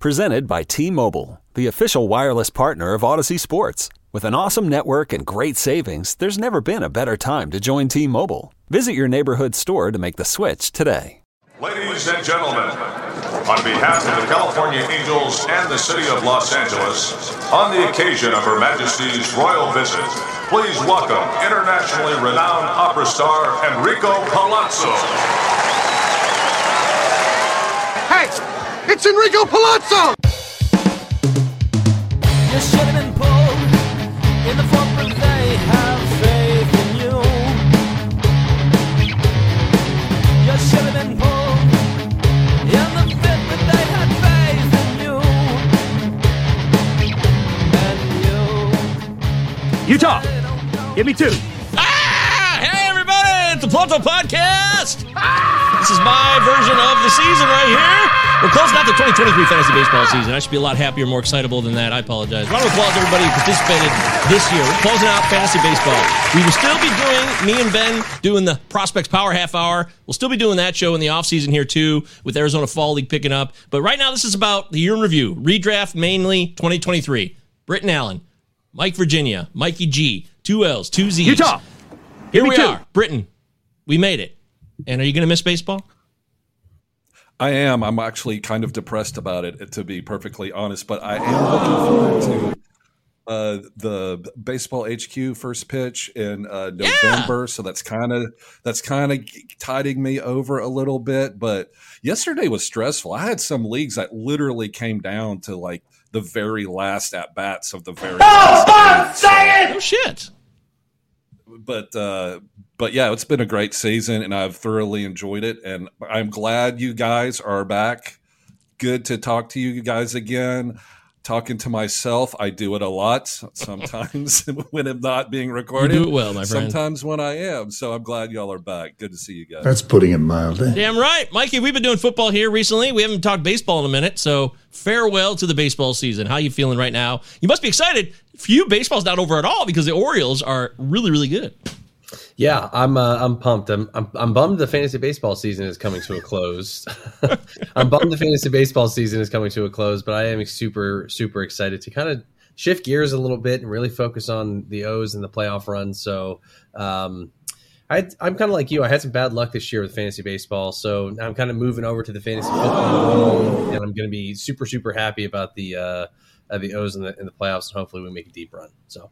Presented by T Mobile, the official wireless partner of Audacy Sports. With an awesome network and great savings, there's never been a better time to join T Mobile. Visit your neighborhood store to make the switch today. Ladies and gentlemen, on behalf of the California Angels and the city of Los Angeles, on the occasion of Her Majesty's royal visit, please welcome internationally renowned opera star Enrico Palazzo. Hey! It's Enrico Palazzo! You should have been pulled in the fourth, but they have faith in you. You should have been pulled in the fifth, but they had faith in you. And you. Utah, give me two. Ah! Hey, everybody! It's the Pluto Podcast! This is my version of the season right here. We're closing out the 2023 fantasy baseball season. I should be a lot happier, more excitable than that. I apologize. Round of applause, everybody who participated this year. We're closing out fantasy baseball. We will still be doing, me and Ben doing the Prospects Power Half Hour. We'll still be doing that show in the offseason here, too, with Arizona Fall League picking up. But right now, this is about the year in review. Redraft mainly 2023. Britton Allan, Mike Virginia, Mikey G, two L's, two Z's. Utah, Here we two. are. Britton, we made it. And are you going to miss baseball? I am. I'm actually kind of depressed about it, to be perfectly honest. But I am looking forward to uh, the baseball HQ first pitch in uh, November. So that's kind of that's kind of tiding me over a little bit. But yesterday was stressful. I had some leagues that literally came down to like the very last at bats of the very. last game. No shit. but uh but yeah it's been a great season and i've thoroughly enjoyed it and i'm glad you guys are back good to talk to you guys again talking to myself i do it a lot sometimes when i'm not being recorded You do it well, my friend. sometimes when i am so i'm glad y'all are back good to see you guys That's putting it mildly. Damn right. Mikey, we've been doing football here recently. We haven't talked baseball in a minute. So farewell to the baseball season. How are you feeling right now? You must be excited. Few baseball's not over at all because the Orioles are really, really good. Yeah, I'm uh, I'm pumped. I'm, I'm I'm bummed the fantasy baseball season is coming to a close. I'm bummed the fantasy baseball season is coming to a close, but I am super super excited to kind of shift gears a little bit and really focus on the O's and the playoff run. So, um, I, I'm kind of like you. I had some bad luck this year with fantasy baseball, so I'm kind of moving over to the fantasy football, and I'm going to be super super happy about the uh, uh, the O's in the in the playoffs, and hopefully we make a deep run. So.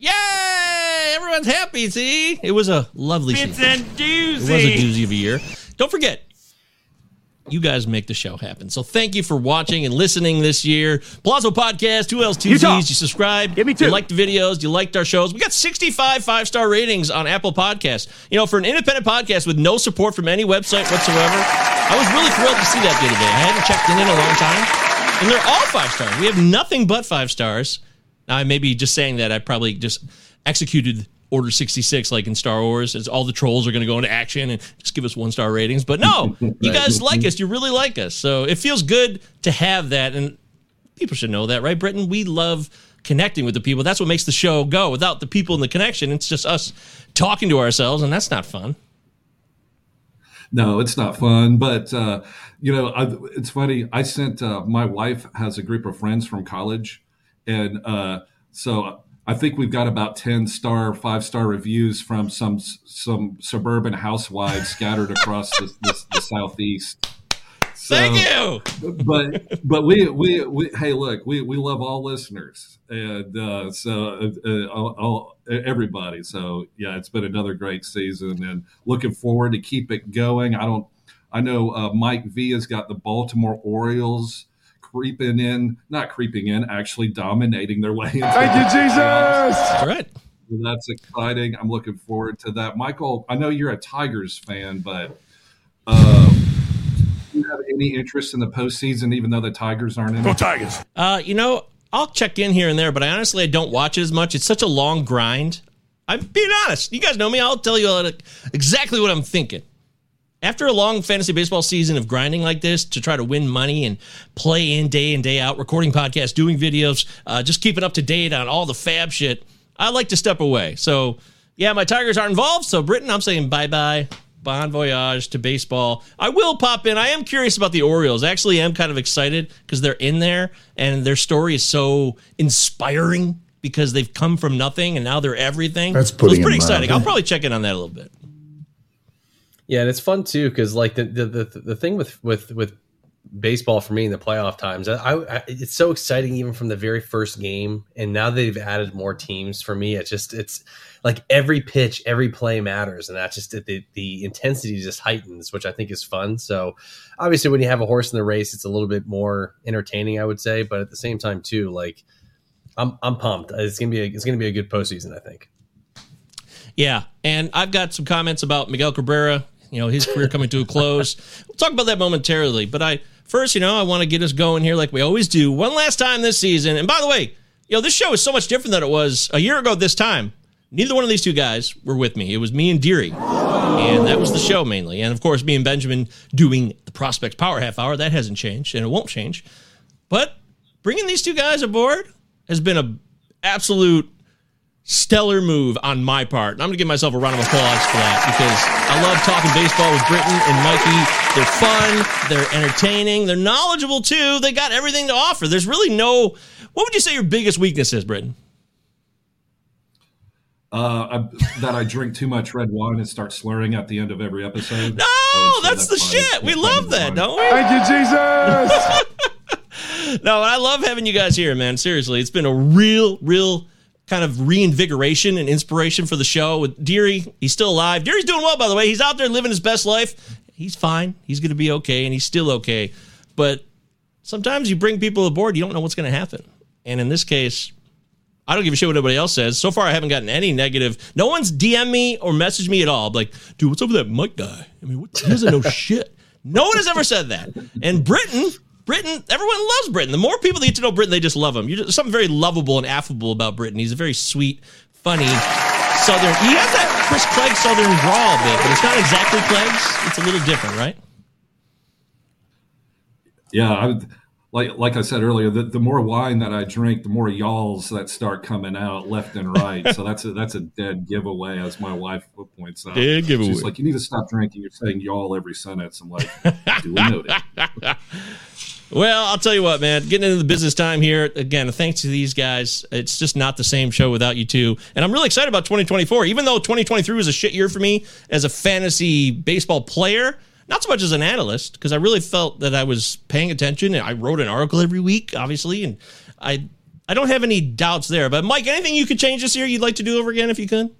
Yay! Everyone's happy. See, it was a lovely It's season. a doozy. It was a doozy of a year. Don't forget, you guys make the show happen. So thank you for watching and listening this year. Palazzo Podcast, two Utah. Z's. You subscribe. Give me two. You liked the videos. You liked our shows. We got 65 five star ratings on Apple Podcasts. You know, for an independent podcast with no support from any website whatsoever, I was really thrilled to see that the other day. I hadn't checked in in a long time. And they're all five stars. We have nothing but five stars. Now, I may be just saying that. I probably just executed Order 66 like in Star Wars. As all the trolls are going to go into action and just give us one star ratings. But no, you guys like us. You really like us. So it feels good to have that. And people should know that, right, Britton? We love connecting with the people. That's what makes the show go. Without the people and the connection, it's just us talking to ourselves, and that's not fun. No, it's not fun. But uh, you know, I, it's funny. I sent uh, my wife has a group of friends from college, and uh, so I think we've got about ten star, five star reviews from some some suburban housewives scattered across the, the, the southeast. So- Thank you. but but we, we we hey look we we love all listeners and uh, so uh, uh, all, all, everybody so yeah it's been another great season and looking forward to keep it going I don't I know uh, Mike V has got the Baltimore Orioles creeping in not creeping in actually dominating their way into Thank you, the playoffs. Jesus. All right. That's exciting. I'm looking forward to that. Michael, I know you're a Tigers fan, but uh, do you have any interest in the postseason, even though the Tigers aren't in? Go? Tigers. Uh, you know, I'll check in here and there, but I honestly I don't watch it as much. It's such a long grind. I'm being honest. You guys know me. I'll tell you exactly what I'm thinking. After a long fantasy baseball season of grinding like this to try to win money and play in day in day out, recording podcasts, doing videos, uh, just keeping up to date on all the fab shit, I like to step away. So yeah, my Tigers aren't involved. So Britton, I'm saying bye bye. Bon voyage to baseball. I will pop in. I am curious about the Orioles. I actually am kind of excited because they're in there and their story is so inspiring because they've come from nothing and now they're everything. That's so it's pretty exciting. I'll probably check in on that a little bit. Yeah, and it's fun too because like the, the the the thing with with with baseball for me in the playoff times, I, I it's so exciting even from the very first game, and now they've added more teams. For me, it's just it's like every pitch, every play matters, and that's just the the intensity just heightens, which I think is fun. So obviously, when you have a horse in the race, it's a little bit more entertaining, I would say, but at the same time too, like. I'm, I'm pumped. It's gonna be a, it's gonna be a good postseason. I think. Yeah, and I've got some comments about Miguel Cabrera. You know, his career coming to a close. We'll talk about that momentarily. But I first, you know, I want to get us going here like we always do. One last time this season. And by the way, you know, this show is so much different than it was a year ago this time. Neither one of these two guys were with me. It was me and Deary. And that was the show mainly. And of course, me and Benjamin doing the Prospects Power Half Hour. That hasn't changed and it won't change. But bringing these two guys aboard has been a absolute stellar move on my part. And I'm going to give myself a round of applause for that because I love talking baseball with Britton and Mikey. They're fun, they're entertaining, they're knowledgeable too. They got everything to offer. There's really no. What would you say your biggest weakness is, Britton? Uh, I, that I drink too much red wine and start slurring at the end of every episode. No, I would say that's the fine. shit. We That's love fine. that, don't we? Thank you, Jesus. No, I love having you guys here, man. Seriously, it's been a real, real kind of reinvigoration and inspiration for the show. With Deary, he's still alive. Deary's doing well, by the way. He's out there living his best life. He's fine. He's going to be okay, and he's still okay. But sometimes you bring people aboard, you don't know what's going to happen. And in this case, I don't give a shit what anybody else says. So far, I haven't gotten any negative. No one's DM me or messaged me at all. Like, dude, what's up with that Mike guy? I mean, what, he doesn't know shit. No one has ever said that. And Britton, Britton, everyone loves Britton. The more people that get to know Britton, they just love him. You're just, there's something very lovable and affable about Britton. He's a very sweet, funny Southern. He has that Chris Clegg Southern drawl bit, but it's not exactly Clegg's. It's a little different, right? Yeah, I would, like like I said earlier, the, the more wine that I drink, the more y'alls that start coming out left and right. so that's a that's a dead giveaway, as my wife points out. Dead giveaway. She's like, you need to stop drinking. You're saying y'all every sentence. I'm like, duly noted. Well, I'll tell you what, man. Getting into the business time here again. Thanks to these guys, it's just not the same show without you two. And I'm really excited about 2024. Even though 2023 was a shit year for me as a fantasy baseball player, not so much as an analyst, because I really felt that I was paying attention. And I wrote an article every week, obviously, and I I don't have any doubts there. But Mike, anything you could change this year you'd like to do over again if you could?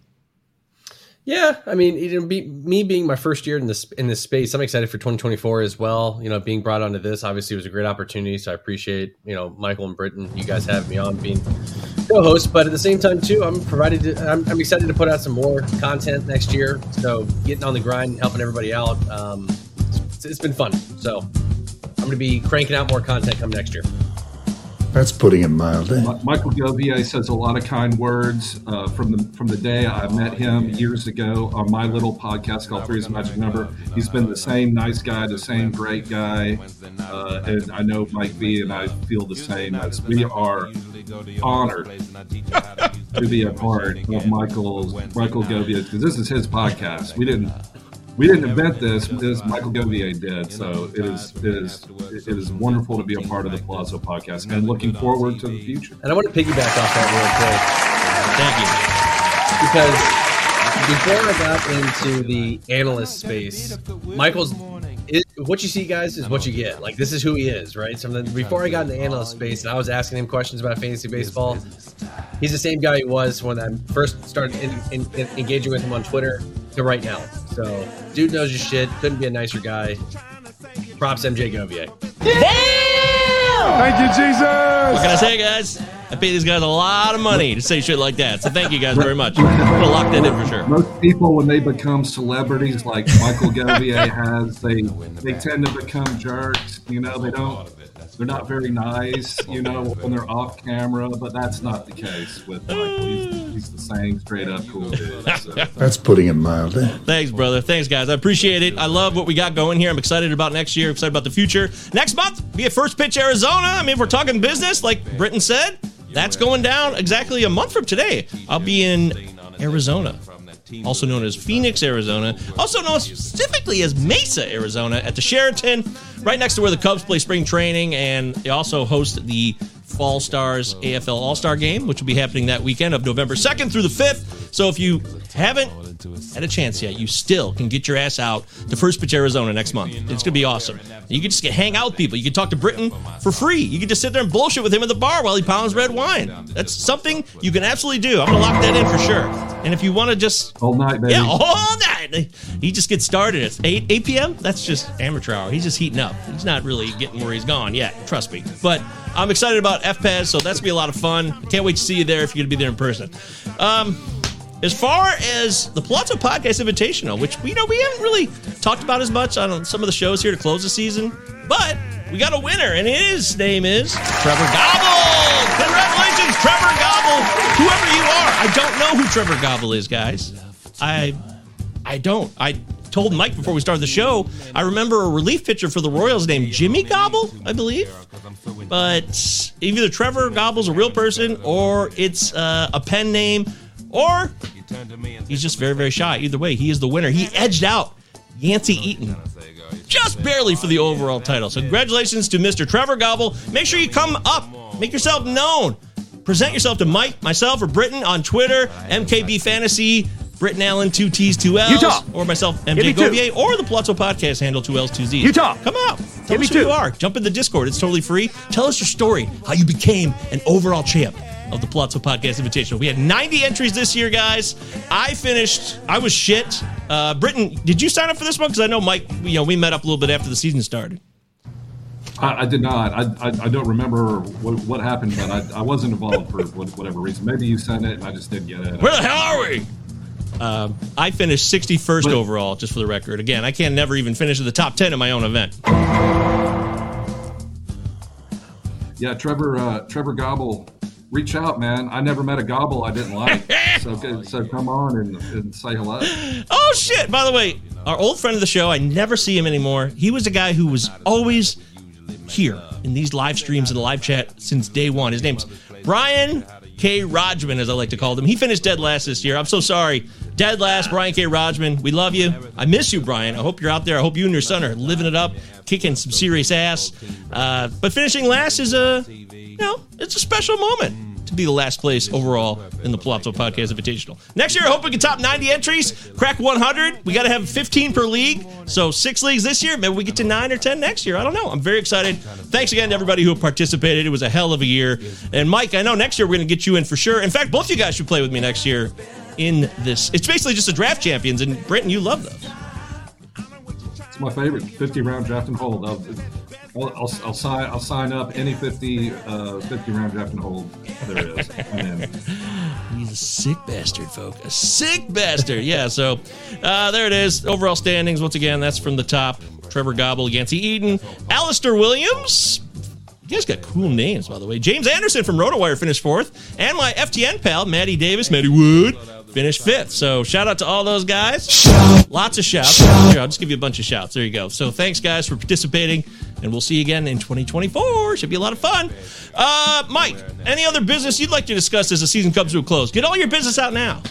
Yeah, I mean, know, be, me being my first year in this in this space, I'm excited for 2024 as well. You know, being brought onto this obviously was a great opportunity, so I appreciate you know Michael and Britton, you guys having me on being co-host. But at the same time, too, I'm provided. To, I'm, I'm excited to put out some more content next year. So getting on the grind, helping everybody out. Um, it's, it's been fun. So I'm going to be cranking out more content come next year. That's putting it mildly. Michael Govier says a lot of kind words uh, from the from the day I met him years ago on my little podcast called Three is Magic Number. He's been the same nice guy, the same great guy, uh, and I know Mike V and I feel the same. As we are honored to be a part of Michael's Michael Govier because this is his podcast. We didn't. We didn't invent this. This Michael Govier did. So it is it is it is wonderful to be a part of the Palazzo podcast and looking forward to the future. And I want to piggyback off that real quick. Thank you. because before I got into the analyst space, Michael's it, what you see, guys, is what you get. Like this is who he is, right? So then, before I got into analyst space and I was asking him questions about fantasy baseball, he's the same guy he was when I first started in, in, in engaging with him on Twitter to right now. So, dude knows his shit. Couldn't be a nicer guy. Props, MJ Govier. Thank you, Jesus. What can I say, guys? I pay these guys a lot of money to say shit like that. So thank you guys very much. I'm gonna lock that in for sure. Most people, when they become celebrities, like Michael Govier has, they they tend to become jerks. You know, they don't. They're not very nice. You know, when they're off camera. But that's not the case with Michael. He's, he's the same straight up cool dude. So. That's putting it mildly. Thanks, brother. Thanks, guys. I appreciate it. I love what we got going here. I'm excited about next year. excited about the future. Next month, be at First Pitch Arizona. I mean, if we're talking business, like Britton said, that's going down exactly a month from today. I'll be in Arizona, also known as Phoenix, Arizona, also known specifically as Mesa, Arizona, at the Sheraton, right next to where the Cubs play spring training, and they also host the Fall Stars AFL All Star Game, which will be happening that weekend of November 2nd through the 5th. So if you haven't had a chance yet, you still can get your ass out to First Pitch Arizona next month. It's going to be awesome. You can just get, hang out with people. You can talk to Britton for free. You can just sit there and bullshit with him at the bar while he pounds red wine. That's something you can absolutely do. I'm going to lock that in for sure. And if you want to just All night, baby. yeah, all night. He just gets started at 8, 8 p.m. That's just amateur hour. He's just heating up. He's not really getting where he's gone yet. Trust me. But I'm excited about FPAS, so that's to be a lot of fun. Can't wait to see you there if you're to be there in person. Um, as far as the Palazzo Podcast Invitational, which we know we haven't really talked about as much on some of the shows here to close the season, but we got a winner, and his name is Trevor Gobble. Congratulations, Trevor Gobble. Whoever you are, I don't know who Trevor Gobble is, guys. I, I don't. I told Mike before we started the show. I remember a relief pitcher for the Royals named Jimmy Gobble, I believe. But either Trevor Gobble's a real person, or it's uh, a pen name, or he's just very, very shy. Either way, he is the winner. He edged out Yancey Eaton just barely for the overall title. So congratulations to Mr. Trevor Gobble. Make sure you come up, make yourself known. Present yourself to Mike, myself, or Britton on Twitter, MKB Fantasy, Britton Allan, two T's, two L's, Utah. or myself, MJ. Govier, or the Palazzo Podcast handle, two L's, two Z's. Utah. Come out. Tell Give us me who two. you are. Jump in the Discord. It's totally free. Tell us your story, how you became an overall champ of the Palazzo Podcast Invitational. We had 90 entries this year, guys. I finished, I was shit. Uh, Britton, did you sign up for this one? Because I know Mike, you know, we met up a little bit after the season started. I, I did not. I, I, I don't remember what, what happened, but I, I wasn't involved for whatever reason. Maybe you sent it and I just didn't get it. Where the hell are we? Um, I finished 61st But- overall, just for the record. Again, I can't never even finish in the top 10 in my own event. Yeah, Trevor uh, Trevor Gobble, reach out, man. I never met a Gobble I didn't like. so so come on and, and say hello. Oh shit! By the way, our old friend of the show, I never see him anymore. He was a guy who was always here in these live streams and the live chat since day one. His name's Brian K. Rodgman, as I like to call him. He finished dead last this year. I'm so sorry. Dead last, Brian K. Rodgman. We love you. I miss you, Brian. I hope you're out there. I hope you and your son are living it up, kicking some serious ass. Uh, but finishing last is a, you know, it's a special moment to be the last place overall in the Palazzo Podcast Invitational. Next year, I hope we can top 90 entries, crack 100. We got to have 15 per league. So six leagues this year. Maybe we get to nine or 10 next year. I don't know. I'm very excited. Thanks again to everybody who participated. It was a hell of a year. And Mike, I know next year we're going to get you in for sure. In fact, both you guys should play with me next year in this. It's basically just a draft champions. And Britton, you love those. It's my favorite 50 round draft and hold. I'll, I'll, I'll, sign I'll sign up any 50 uh, 50 round draft and hold there is. He's a sick bastard, folk. A sick bastard. Yeah, so uh, there it is. Overall standings, once again, that's from the top. Trevor Gobble, Yancey Eden, Alistair Williams. You guys got cool names, by the way. James Anderson from RotoWire finished fourth. And my FTN pal, Maddie Davis, Maddie Wood, finished fifth. So shout out to all those guys. Lots of shouts. Here, I'll just give you a bunch of shouts. There you go. So thanks, guys, for participating. And we'll see you again in 2024. Should be a lot of fun. Uh, Mike, any other business you'd like to discuss as the season comes to a close? Get all your business out now.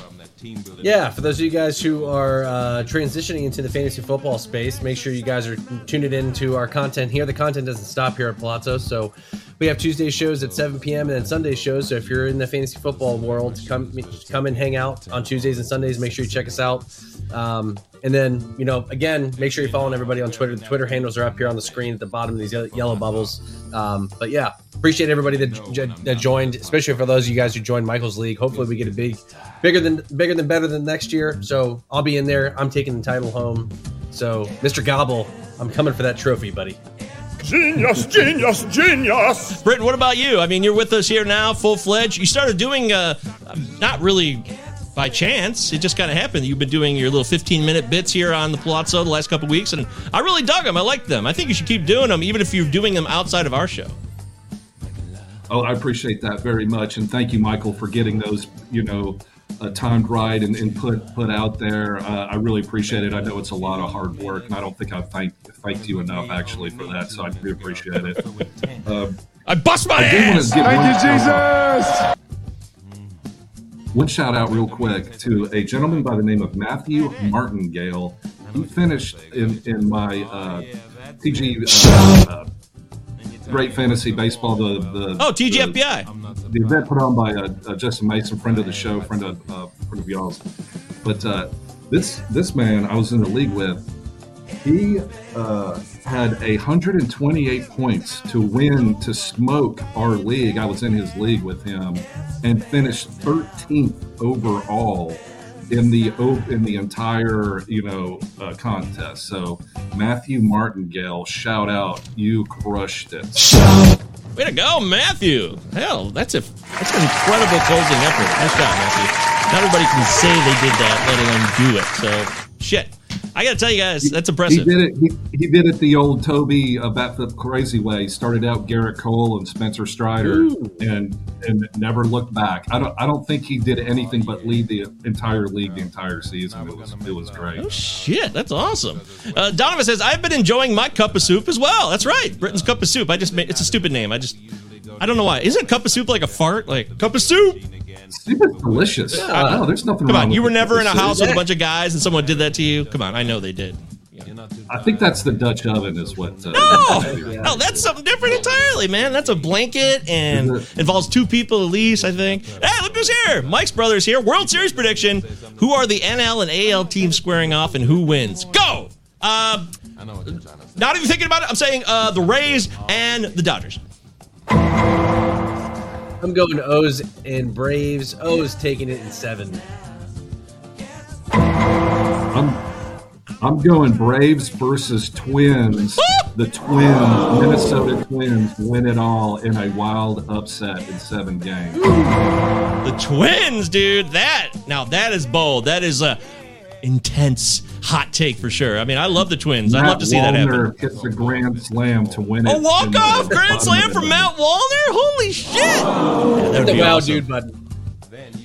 Yeah, for those of you guys who are uh, transitioning into the fantasy football space, make sure you guys are tuned into our content here. The content doesn't stop here at Palazzo, so we have Tuesday shows at 7 p.m. and then Sunday shows. So if you're in the fantasy football world, come come and hang out on Tuesdays and Sundays. Make sure you check us out. Um, and then, you know, again, make sure you're following everybody on Twitter. The Twitter handles are up here on the screen at the bottom of these yellow bubbles. Um, but yeah, appreciate everybody that, that joined, especially for those of you guys who joined Michael's league. Hopefully, we get a big, bigger than bigger than better than next year. So I'll be in there. I'm taking the title home. So, Mr. Gobble, I'm coming for that trophy, buddy. Genius, genius, genius. Britton, what about you? I mean, you're with us here now, full fledged. You started doing, uh, not really by chance. It just kind of happened. You've been doing your little 15 minute bits here on the Palazzo the last couple weeks, and I really dug them. I liked them. I think you should keep doing them, even if you're doing them outside of our show. Oh, I appreciate that very much, and thank you, Michael, for getting those, you know, uh, timed ride and, and put put out there. Uh, I really appreciate it. I know it's a lot of hard work, and I don't think I've thanked thanked you enough actually for that. So I really appreciate it. Uh, I bust my I ass. give one Thank you, shout out- Jesus. One shout out, real quick, to a gentleman by the name of Matthew Martingale. He finished in in my uh, TG uh, uh, Great Fantasy Baseball. The the Oh, the- TGFBI. the event put on by uh, uh, Justin Mason, friend of the show, friend of uh, friend of y'all's. But uh, this this man I was in the league with, he uh, had a 128 points to win to smoke our league. I was in his league with him, and finished 13th overall in the o- in the entire you know uh, contest. So Matthew Martingale, shout out, you crushed it. Way to go, Matthew. Hell, that's a that's an incredible closing effort. Nice job, Matthew. Not everybody can say they did that, let alone do it. So, shit. I got to tell you guys, that's impressive. He did it. He, he did it the old Toby uh, bat flip crazy way. Started out Gerrit Cole and Spencer Strider, and and never looked back. I don't I don't think he did anything but lead the entire league the entire season. It was it was great. Oh shit, that's awesome. Uh, Donovan says I've been enjoying my cup of soup as well. That's right, Britton's cup of soup. I just made it's a stupid name. I just I don't know why. Isn't cup of soup like a fart? Like cup of soup? Soup is delicious. no, there's nothing Come wrong. on, you were never in a house with a bunch of guys and someone did that to you. Come on, I know they did. I think that's the Dutch oven, is what. Uh, No, no, that's something different entirely, man. That's a blanket and involves two people at least. I think. Hey, look who's here! Mike's brothers here. World Series prediction: Who are the NL and AL teams squaring off, and who wins? Go! Uh, not even thinking about it. I'm saying uh, the Rays and the Dodgers. I'm going O's and Braves. O's taking it in seven. I'm I'm going Braves versus Twins. the Twins, Minnesota Twins, win it all in a wild upset in seven games. The Twins, dude. That now that is bold. That is a intense hot take for sure. I mean, I love the Twins. I'd love to see that happen. Wallner hits a grand slam to win it. A walk off grand slam from the- Matt Wallner? Holy shit! Yeah, that would The be wow awesome. dude button.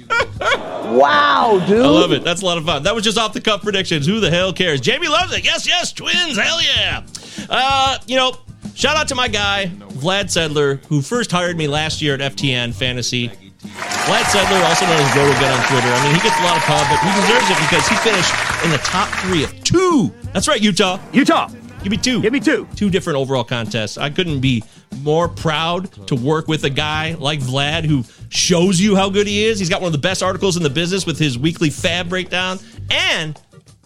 Wow, dude. I love it. That's a lot of fun. That was just off the cuff predictions. Who the hell cares? Jamie loves it. Yes, yes, twins. Hell yeah. Uh, you know, shout out to my guy, Vlad Sedler, who first hired me last year at FTN Fantasy. Vlad Sedler, also known as RotoGun on Twitter. I mean, he gets a lot of pub, but he deserves it because he finished in the top three of two. That's right, Utah. Utah. Give me two. Give me two. Two different overall contests. I couldn't be more proud to work with a guy like Vlad who shows you how good he is. He's got one of the best articles in the business with his weekly fab breakdown, and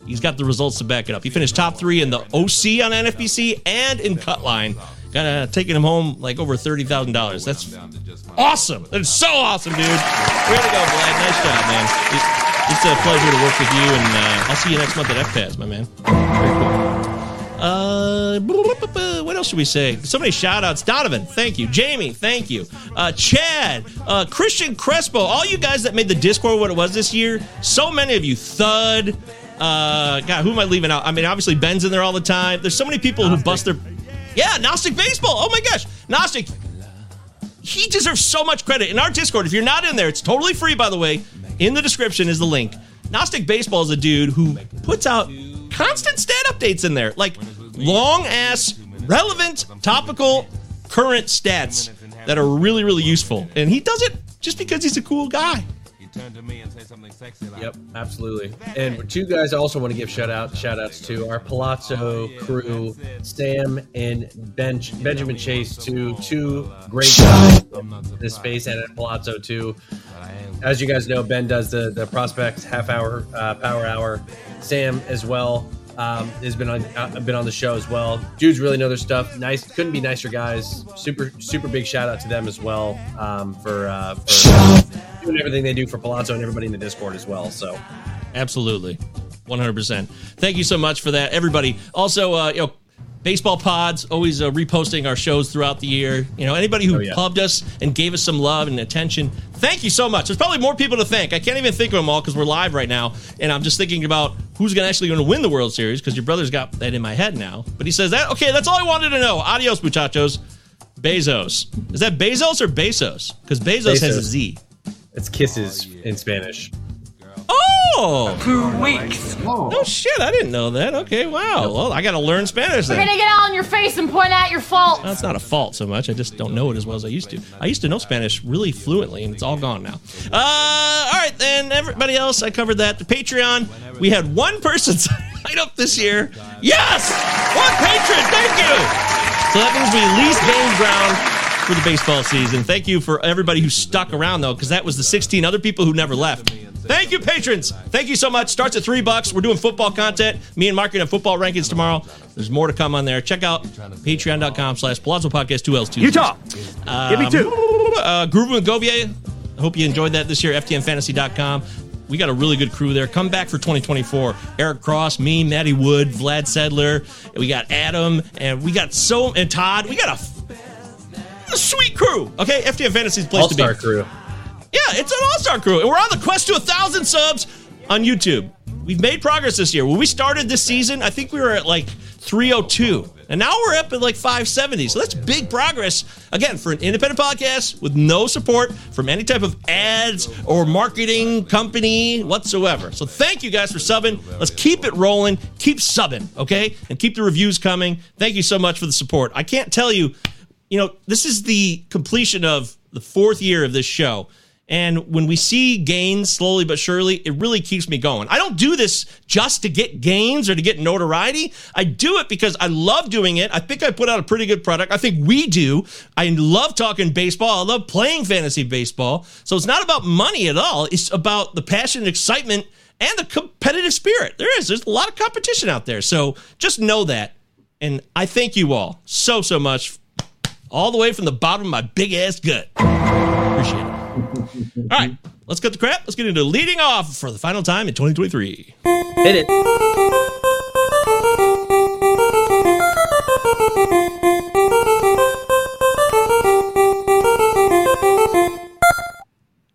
he's got the results to back it up. He finished top three in the OC on NFBC and in Cutline. Kind of taking him home like over thirty thousand dollars. That's awesome. That's so awesome, dude. Way to go, Vlad. Nice job, man. It- It's a pleasure to work with you, and uh, I'll see you next month at FPAS, my man. Uh, what else should we say? So many shout outs. Donovan, thank you. Jamie, thank you. Uh, Chad, uh, Christian Crespo, all you guys that made the Discord what it was this year. So many of you. Thud. Uh, God, who am I leaving out? I mean, obviously, Ben's in there all the time. There's so many people who bust their. Yeah, Gnostic Baseball. Oh my gosh. Gnostic, he deserves so much credit. In our Discord, if you're not in there, it's totally free, by the way. In the description is the link. Gnostic Baseball is a dude who puts out constant stat updates in there, like long ass, relevant, topical, current stats that are really, really useful. And he does it just because he's a cool guy. Yep, absolutely. And two guys I also want to give shout out shout outs to our Palazzo crew, Sam and ben, Benjamin Chase, two two great guys in this space and at Palazzo too. As you guys know, Ben does the the prospects half hour uh, power hour. Sam as well um, has been on uh, been on the show as well. Dudes really know their stuff. Nice, couldn't be nicer guys. Super super big shout out to them as well um, for, uh, for doing everything they do for Palazzo and everybody in the Discord as well. So Absolutely. 100%. Thank you so much for that, everybody. Also, uh, you know, baseball pods always uh, reposting our shows throughout the year. You know, anybody who Oh, yeah. pubbed us and gave us some love and attention, thank you so much. There's probably more people to thank. I can't even think of them all because we're live right now, and I'm just thinking about who's going to actually going to win the World Series because your brother's got that in my head now. But he says that okay, that's all I wanted to know. Adios, muchachos. Bezos. Is that Bezos or Bezos? Because Bezos, has a Z. Bezos. Z. it's kisses in Spanish. Oh, two weeks. No shit, I didn't know that. Okay, wow. Well, I got to learn Spanish We're then. gonna get all in your face and point out your faults. That's not a fault so much. I just don't know it as well as I used to. I used to know Spanish really fluently, and it's all gone now. Uh, all right, then everybody else, I covered that. The Patreon, we had one person sign up this year. Yes, one patron. Thank you. So that means we at least gained ground for the baseball season. Thank you for everybody who stuck around though, because that was the 16 other people who never left. Thank you, patrons. Thank you so much. Starts at three bucks. We're doing football content. Me and Mark are gonna have football rankings tomorrow. There's more to come on there. Check out patreon.com slash Palazzo Podcast, two L's, two Z's. Utah. Give me two. Uh, Groove and Govier. I hope you enjoyed that this year. FTNFantasy.com. We got a really good crew there. Come back for 2024. Eric Cross, me, Matty Wood, Vlad Sedler. We got Adam, and we got so and Todd. We got a, a sweet crew. Okay, FTN Fantasy's place All to be. star crew. Yeah, it's an all-star crew, and we're on the quest to a thousand subs on YouTube. We've made progress this year. When we started this season, I think we were at like 302, and now we're up at like 570. So that's big progress. Again, for an independent podcast with no support from any type of ads or marketing company whatsoever. So thank you guys for subbing. Let's keep it rolling. Keep subbing, okay, and keep the reviews coming. Thank you so much for the support. I can't tell you you know, this is the completion of the fourth year of this show. And when we see gains slowly but surely, it really keeps me going. I don't do this just to get gains or to get notoriety. I do it because I love doing it. I think I put out a pretty good product. I think we do. I love talking baseball. I love playing fantasy baseball. So it's not about money at all. It's about the passion and excitement and the competitive spirit. There is. There's a lot of competition out there. So just know that. And I thank you all so, so much all the way from the bottom of my big ass gut. Appreciate it. All right, let's cut the crap. Let's get into leading off for the final time in 2023. Hit it.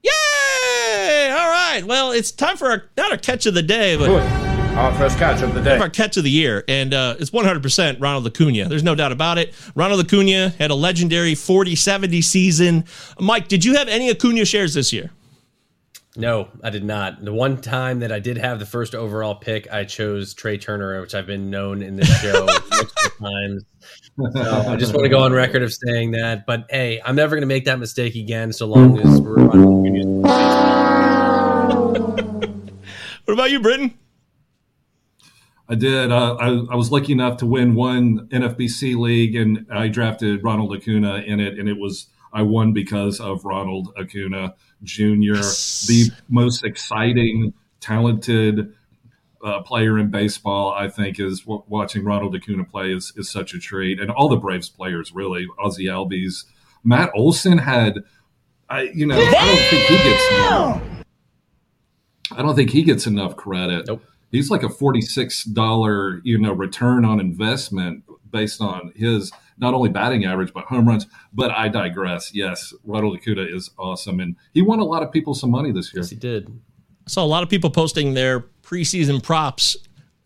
Yay! All right. Well, it's time for our not our catch of the day, but Our first catch of the day. our catch of the year, and uh, it's 100% Ronald Acuna. There's no doubt about it. Ronald Acuna had a legendary 40-70 season. Mike, did you have any Acuna shares this year? No, I did not. The one time that I did have the first overall pick, I chose Trea Turner, which I've been known in this show multiple times. So I just want to go on record of saying that. But hey, I'm never going to make that mistake again. So long as we're running. What about you, Britton? I did. Uh, I, I was lucky enough to win one NFBC league, and I drafted Ronald Acuna in it, and it was I won because of Ronald Acuna Jr., the most exciting, talented uh, player in baseball. I think is w- watching Ronald Acuna play is, is such a treat, and all the Braves players really. Ozzie Albies, Matt Olson had, I you know, I don't think he gets. Enough, I don't think he gets enough credit Nope. He's like a forty-six dollar, you know, return on investment based on his not only batting average but home runs. But I digress. Yes, Ronald Acuna is awesome, and he won a lot of people some money this year. Yes, he did. I saw a lot of people posting their preseason props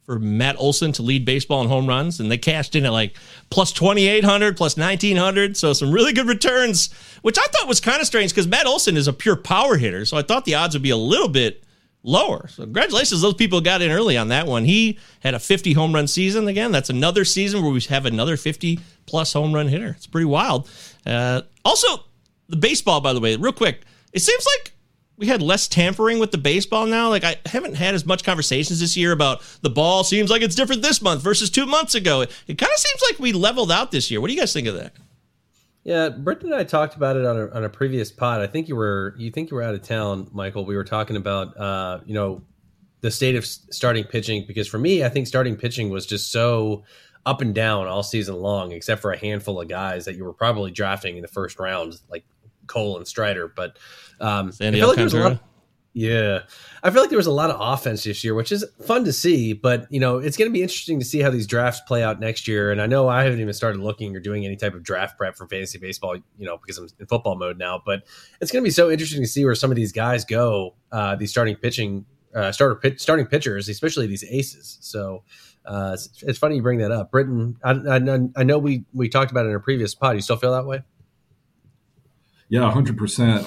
for Matt Olson to lead baseball in home runs, and they cashed in at like plus 2,800, plus 1,900. So some really good returns, which I thought was kind of strange because Matt Olson is a pure power hitter. So I thought the odds would be a little bit lower. So congratulations, those people got in early on that one. He had a 50 home run season. Again, that's another season where we have another 50 plus home run hitter. It's pretty wild. Uh, also, the baseball, by the way, real quick, it seems like we had less tampering with the baseball now. Like I haven't had as much conversations this year about the ball seems like it's different this month versus two months ago. It, it kind of seems like we leveled out this year. What do you guys think of that? Yeah, Britton and I talked about it on a, on a previous pod. I think you were you think you were out of town, Michael. We were talking about uh, you know the state of starting pitching because for me, I think starting pitching was just so up and down all season long, except for a handful of guys that you were probably drafting in the first round, like Cole and Strider. But um, I Sandy feel like there was a lot. Yeah, I feel like there was a lot of offense this year, which is fun to see. But you know, it's going to be interesting to see how these drafts play out next year. And I know I haven't even started looking or doing any type of draft prep for fantasy baseball, you know, because I'm in football mode now. But it's going to be so interesting to see where some of these guys go. Uh, these starting pitching, uh, starter pit, starting pitchers, especially these aces. So. Uh, it's, it's funny you bring that up, Britton. I, I, I know we we talked about it in a previous pod. You still feel that way? Yeah, hundred percent.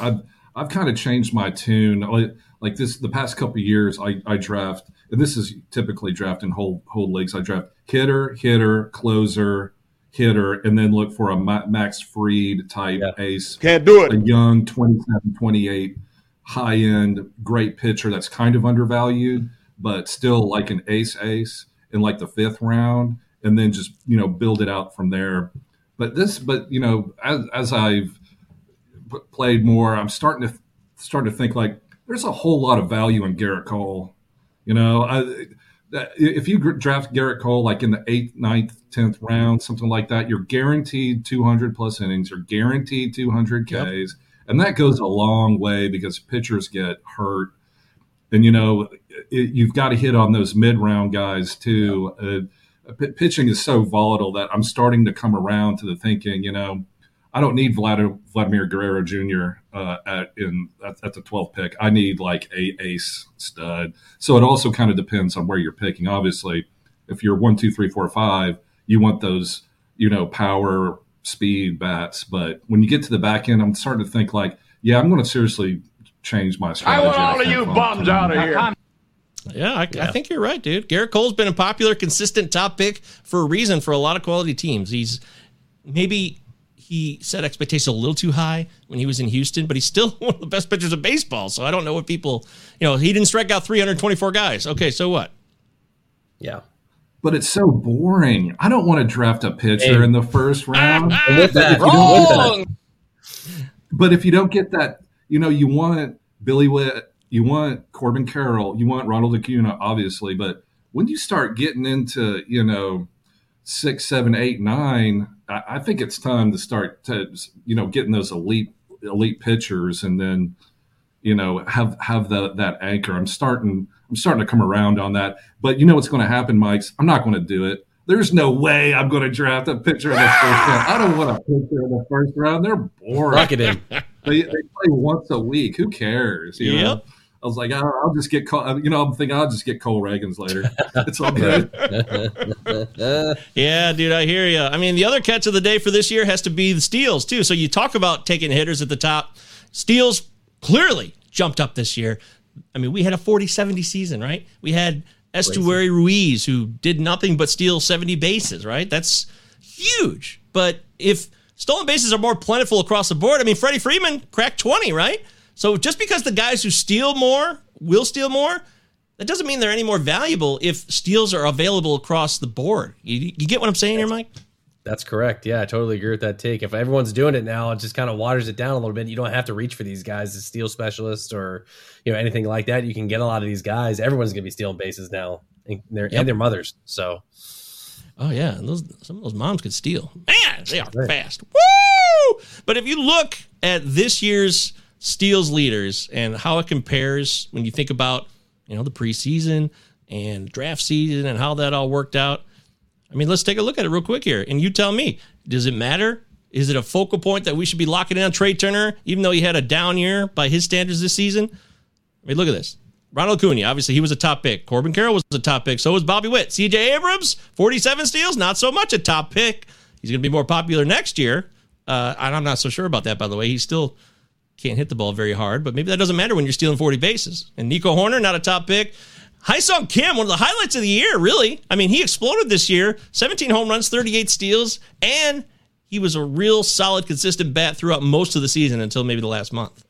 I've I've kind of changed my tune. Like, like this, the past couple of years, I, I draft, and this is typically drafting whole whole leagues. I draft hitter, hitter, closer, hitter, and then look for a Ma- Max Fried type ace. Can't do it. A young 27, 28, high end, great pitcher that's kind of undervalued, but still like an ace ace in like the fifth round, and then just you know build it out from there. But this, but you know, as as I've p- played more, I'm starting to starting to think like there's a whole lot of value in Gerrit Cole. You know, I, if you draft Gerrit Cole like in the eighth, ninth, tenth round, something like that, you're guaranteed 200 plus innings. You're guaranteed 200 Ks, and that goes a long way because pitchers get hurt, and you know it, you've got to hit on those mid round guys too. Uh, p- pitching is so volatile that I'm starting to come around to the thinking, you know, I don't need Vlad- Vladimir Guerrero Jr. Uh, at in at, at the 12th pick. I need like a ace stud. So it also kind of depends on where you're picking. Obviously, if you're one, two, three, four, five, you want those, you know, power, speed bats. But when you get to the back end, I'm starting to think like, yeah, I'm going to seriously change my strategy. I strategy. want all of you on- bums out of here. Yeah, I, I think you're right, dude. Gerrit Cole's been a popular, consistent top pick for a reason for a lot of quality teams. He's maybe he set expectations a little too high when he was in Houston, but he's still one of the best pitchers of baseball. So I don't know what people, you know, he didn't strike out 324 guys. Okay, so what? Yeah. But it's so boring. I don't want to draft a pitcher Hey. in the first round. And with But that, if you don't get that- wrong. But if you don't get that, you know, you want Billy Witt, you want Corbin Carroll, you want Ronald Acuna, obviously. But when you start getting into, you know, six, seven, eight, nine, I, I think it's time to start to, you know, getting those elite elite pitchers, and then, you know, have have the, that anchor. I'm starting. I'm starting to come around on that. But you know what's going to happen, Mike's? I'm not going to do it. There's no way I'm going to draft a pitcher in the first round. I don't want a pitcher in the first round. They're boring. Lock it in. they, they play once a week. Who cares? You know? I was like, I'll, I'll just get Cole. You know, I'm thinking I'll just get Cole Ragans later. It's all good. Yeah, dude, I hear you. I mean, the other catch of the day for this year has to be the steals too. So you talk about taking hitters at the top. Steals clearly jumped up this year. I mean, we had a 40-70 season, right? We had Esteury Ruiz who did nothing but steal 70 bases, right? That's huge. But if stolen bases are more plentiful across the board, I mean, Freddie Freeman cracked 20, right? So just because the guys who steal more will steal more, that doesn't mean they're any more valuable if steals are available across the board. You, you get what I'm saying here, Mike? That's correct. Yeah, I totally agree with that take. If everyone's doing it now, it just kind of waters it down a little bit. You don't have to reach for these guys as steal specialists or you know anything like that. You can get a lot of these guys. Everyone's going to be stealing bases now, and their Yep. and their mothers. So Oh yeah, those some of those moms could steal. Man, they are fast. Woo! But if you look at this year's steals leaders and how it compares when you think about you know the preseason and draft season and how that all worked out. I mean, let's take a look at it real quick here, and you tell me: Does it matter? Is it a focal point that we should be locking in on Trea Turner, even though he had a down year by his standards this season? I mean, look at this. Ronald Acuna, obviously, he was a top pick. Corbin Carroll was a top pick. So was Bobby Witt. CJ Abrams, 47 steals, not so much a top pick. He's going to be more popular next year. Uh, and I'm not so sure about that, by the way. He's still can't hit the ball very hard, but maybe that doesn't matter when you're stealing 40 bases. And Nico Hoerner, not a top pick. Sung Kim, one of the highlights of the year, really. I mean, he exploded this year 17 home runs, 38 steals, and he was a real solid, consistent bat throughout most of the season until maybe the last month.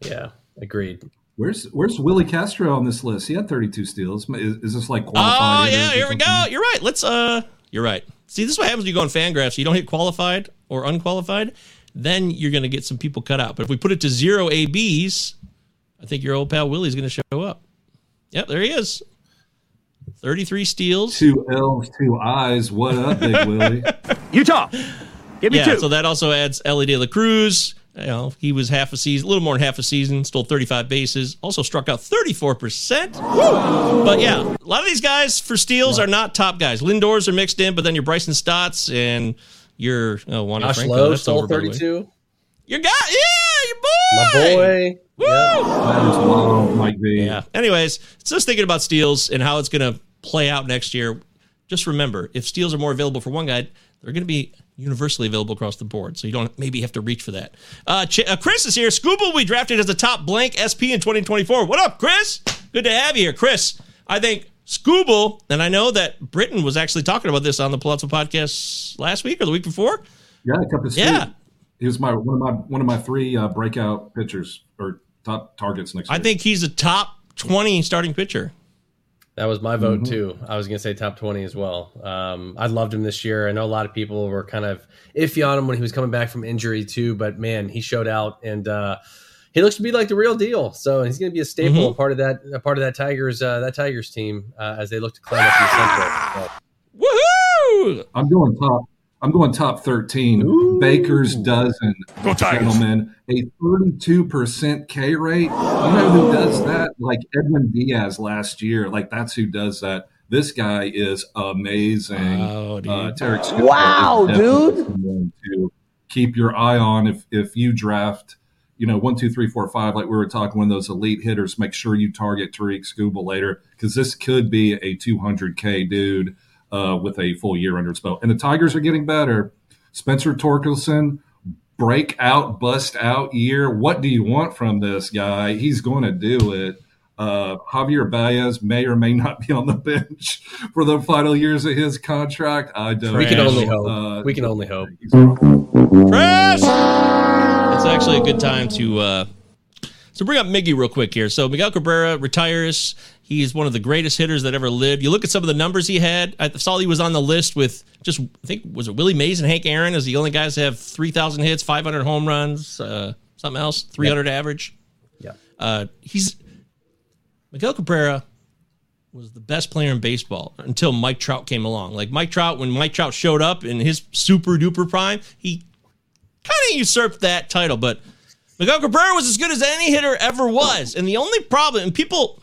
yeah, Agreed. Where's Where's Willi Castro on this list? He had 32 steals. Is, is this like qualified? Oh yeah, hitters or here we go. You're right. Let's uh you're right. See, this is what happens when you go on Fangraphs. You don't hit qualified or unqualified, then you're gonna get some people cut out. But if we put it to zero ABs, I think your old pal Willie's gonna show up. Yep, there he is. 33 steals. Two L's, two I's. What up, Big Willie? Utah. Give me yeah, two. so that also adds Elly De La Cruz. You know, he was half a season, a little more than half a season, stole 35 bases, also struck out 34%. Woo! But yeah, a lot of these guys for steals are not top guys. Lindors are mixed in, but then your Bryson Stotts and your oh, Juan Josh Franco, Lowe over, by 32. Your guy, yeah, your boy. My boy. Woo! That is Mike V. Yeah. Anyways, just thinking about steals and how it's going to play out next year. Just remember, if steals are more available for one guy, they're going to be universally available across the board. So you don't maybe have to reach for that. Uh, Ch- uh, Chris is here. Will be drafted as a top blank SP in 2024. What up, Chris? Good to have you here, Chris. I think Skubal, and I know that Britton was actually talking about this on the Pallazzo podcast last week or the week before. Yeah, a couple of Yeah. He was my one of my one of my three uh, breakout pitchers or top targets next I year. think he's a top 20 starting pitcher. That was my vote Mhm. too. I was going to say top 20 as well. Um, I loved him this year. I know a lot of people were kind of iffy on him when he was coming back from injury too, but man, he showed out and uh, he looks to be like the real deal. So he's going to be a staple, Mhm. and part of that, a part of that Tigers, uh, that Tigers team uh, as they look to climb up in the central. So, Woohoo! I'm going top. I'm going top 13. Baker's dozen, Go gentlemen. A 32% K rate. You know who does that? Like Edwin Diaz last year. Like that's who does that. This guy is amazing. Oh, dude. Uh, Tarik Skubal Wow, dude. to keep your eye on if if you draft. You know, one, two, three, four, five, like we were talking, one of those elite hitters. Make sure you target Tarik Skubal later because this could be a 200K dude uh, with a full year under his belt. And the Tigers are getting better. Spencer Torkelson, breakout, bust out year. What do you want from this guy? He's going to do it. Uh, Javier Baez may or may not be on the bench for the final years of his contract. I don't. we can only hope. Uh, we can only hope. Chris! It's actually a good time to uh, so bring up Miggy real quick here. So Miguel Cabrera retires. He's one of the greatest hitters that ever lived. You look at some of the numbers he had. I saw he was on the list with just I think was it Willie Mays and Hank Aaron as the only guys to have three thousand hits, five hundred home runs, uh, something else, three hundred average. Yeah. Uh, he's Miguel Cabrera was the best player in baseball until Mike Trout came along. Like Mike Trout, when Mike Trout showed up in his super duper prime, he kind of usurped that title. But Miguel Cabrera was as good as any hitter ever was. And the only problem, and people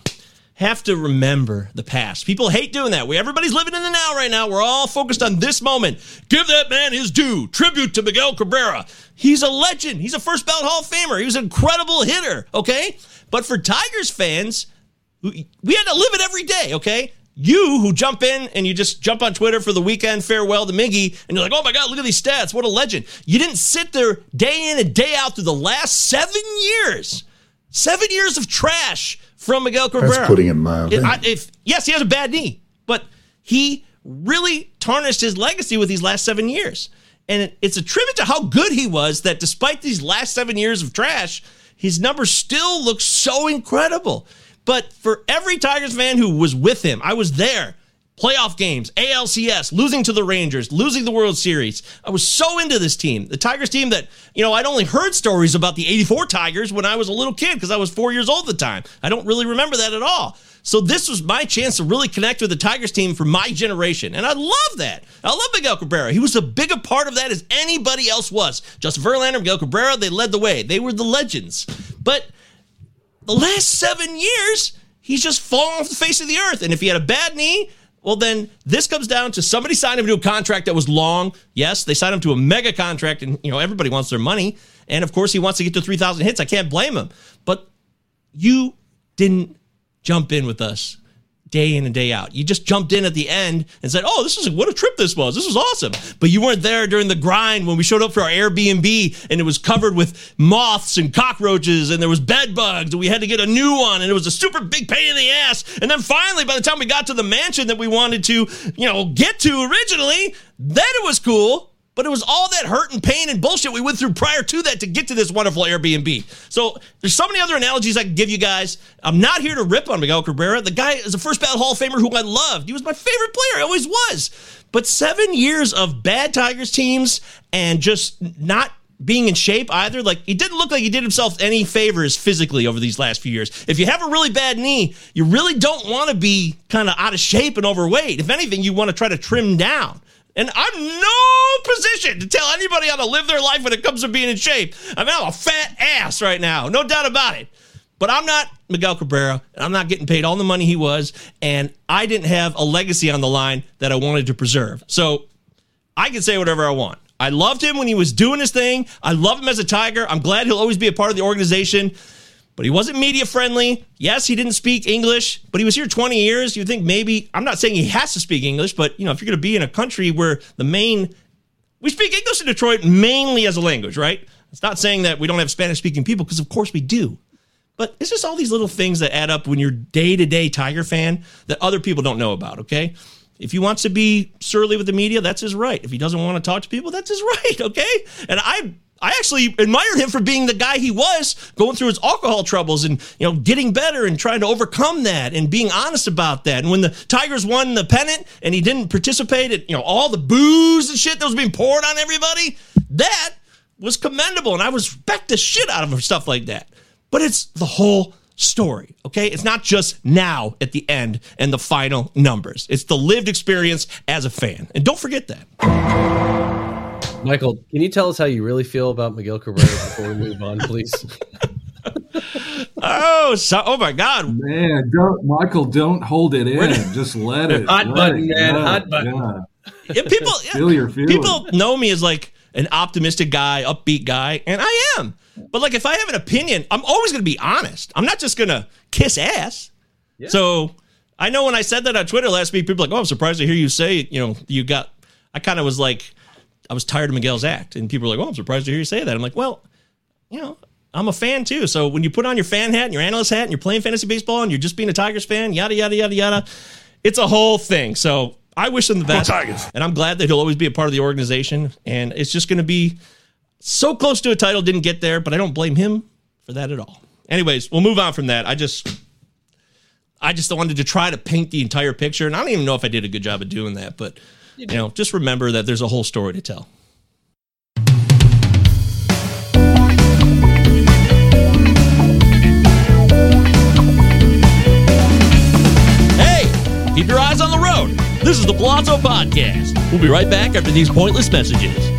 have to remember the past. People hate doing that. We everybody's living in the now right now. We're all focused on this moment. Give that man his due. Tribute to Miguel Cabrera. He's a legend. He's a first ballot Hall of Famer. He was an incredible hitter. Okay, but for Tigers fans, we we had to live it every day. Okay. You who jump in and you just jump on Twitter for the weekend farewell to Miggy, and you're like, oh my God, look at these stats. What a legend. You didn't sit there day in and day out through the last seven years. Seven years of trash from Miguel Cabrera. That's putting it mildly. If, I- if yes, he has a bad knee, but he really tarnished his legacy with these last seven years, and it, it's a tribute to how good he was. That despite these last seven years of trash, his numbers still look so incredible. But for every Tigers fan who was with him, I was there. Playoff games, ALCS, losing to the Rangers, losing the World Series. I was so into this team. The Tigers team that, you know, I'd only heard stories about the 84 Tigers when I was a little kid because I was four years old at the time. I don't really remember that at all. So this was my chance to really connect with the Tigers team for my generation. And I love that. I love Miguel Cabrera. He was a bigger part of that as anybody else was. Justin Verlander, Miguel Cabrera, they led the way. They were the legends. But the last seven years, he's just fallen off the face of the earth. And if he had a bad knee, well, then this comes down to somebody signed him to a contract that was long. Yes, they signed him to a mega contract, and you know everybody wants their money. And of course, he wants to get to three thousand hits. I can't blame him. But you didn't jump in with us day in and day out. You just jumped in at the end and said, "Oh, this is what a trip this was. This was awesome." But you weren't there during the grind when we showed up for our Airbnb and it was covered with moths and cockroaches and there was bed bugs and we had to get a new one and it was a super big pain in the ass. And then finally, by the time we got to the mansion that we wanted to, you know, get to originally, then it was cool. But it was all that hurt and pain and bullshit we went through prior to that to get to this wonderful Airbnb. So there's so many other analogies I can give you guys. I'm not here to rip on Miguel Cabrera. The guy is a first ballot Hall of Famer who I loved. He was my favorite player. He always was. But seven years of bad Tigers teams and just not being in shape either. Like he didn't look like he did himself any favors physically over these last few years. If you have a really bad knee, you really don't want to be kind of out of shape and overweight. If anything, you want to try to trim down. And I'm no position to tell anybody how to live their life when it comes to being in shape. I mean, I'm a fat ass right now, no doubt about it. But I'm not Miguel Cabrera, and I'm not getting paid all the money he was, and I didn't have a legacy on the line that I wanted to preserve. So I can say whatever I want. I loved him when he was doing his thing. I love him as a Tiger. I'm glad he'll always be a part of the organization. But he wasn't media friendly. Yes, he didn't speak English, but he was here 20 years. You think maybe, I'm not saying he has to speak English, but you know, if you're going to be in a country where the main, we speak English in Detroit mainly as a language, right? It's not saying that we don't have Spanish speaking people, because of course we do. But it's just all these little things that add up when you're day to day Tiger fan that other people don't know about, okay? If he wants to be surly with the media, that's his right. If he doesn't want to talk to people, that's his right, okay? And I I actually admired him for being the guy he was, going through his alcohol troubles and you know getting better and trying to overcome that and being honest about that. And when the Tigers won the pennant and he didn't participate at you know all the booze and shit that was being poured on everybody, that was commendable, and I respect the shit out of him for stuff like that. But it's the whole story, okay? It's not just now at the end and the final numbers. It's the lived experience as a fan. And don't forget that. Michael, can you tell us how you really feel about Miguel Cabrera before we move on, please? oh, so, oh my God, man! Don't Michael, don't hold it in. Just let it. hot let button, it man. go. Hot button. Yeah. Yeah, people, Feel your feelings. people know me as like an optimistic guy, upbeat guy, and I am. But like, if I have an opinion, I'm always going to be honest. I'm not just going to kiss ass. So I know when I said that on Twitter last week, people were like, "Oh, I'm surprised to hear you say, you know, you got." I kind of was like, I was tired of Miguel's act, and people were like, "Oh, I'm surprised to hear you say that." I'm like, well, you know, I'm a fan too. So when you put on your fan hat and your analyst hat and you're playing fantasy baseball and you're just being a Tigers fan, yada yada yada yada, it's a whole thing. So I wish him the best, and I'm glad that he'll always be a part of the organization. And it's just going to be so close to a title, didn't get there, but I don't blame him for that at all. Anyways, we'll move on from that. I just. I just wanted to try to paint the entire picture, and I don't even know if I did a good job of doing that. But you know, just remember that there's a whole story to tell. Hey, keep your eyes on the road. This is the Pallazzo Podcast. We'll be right back after these pointless messages.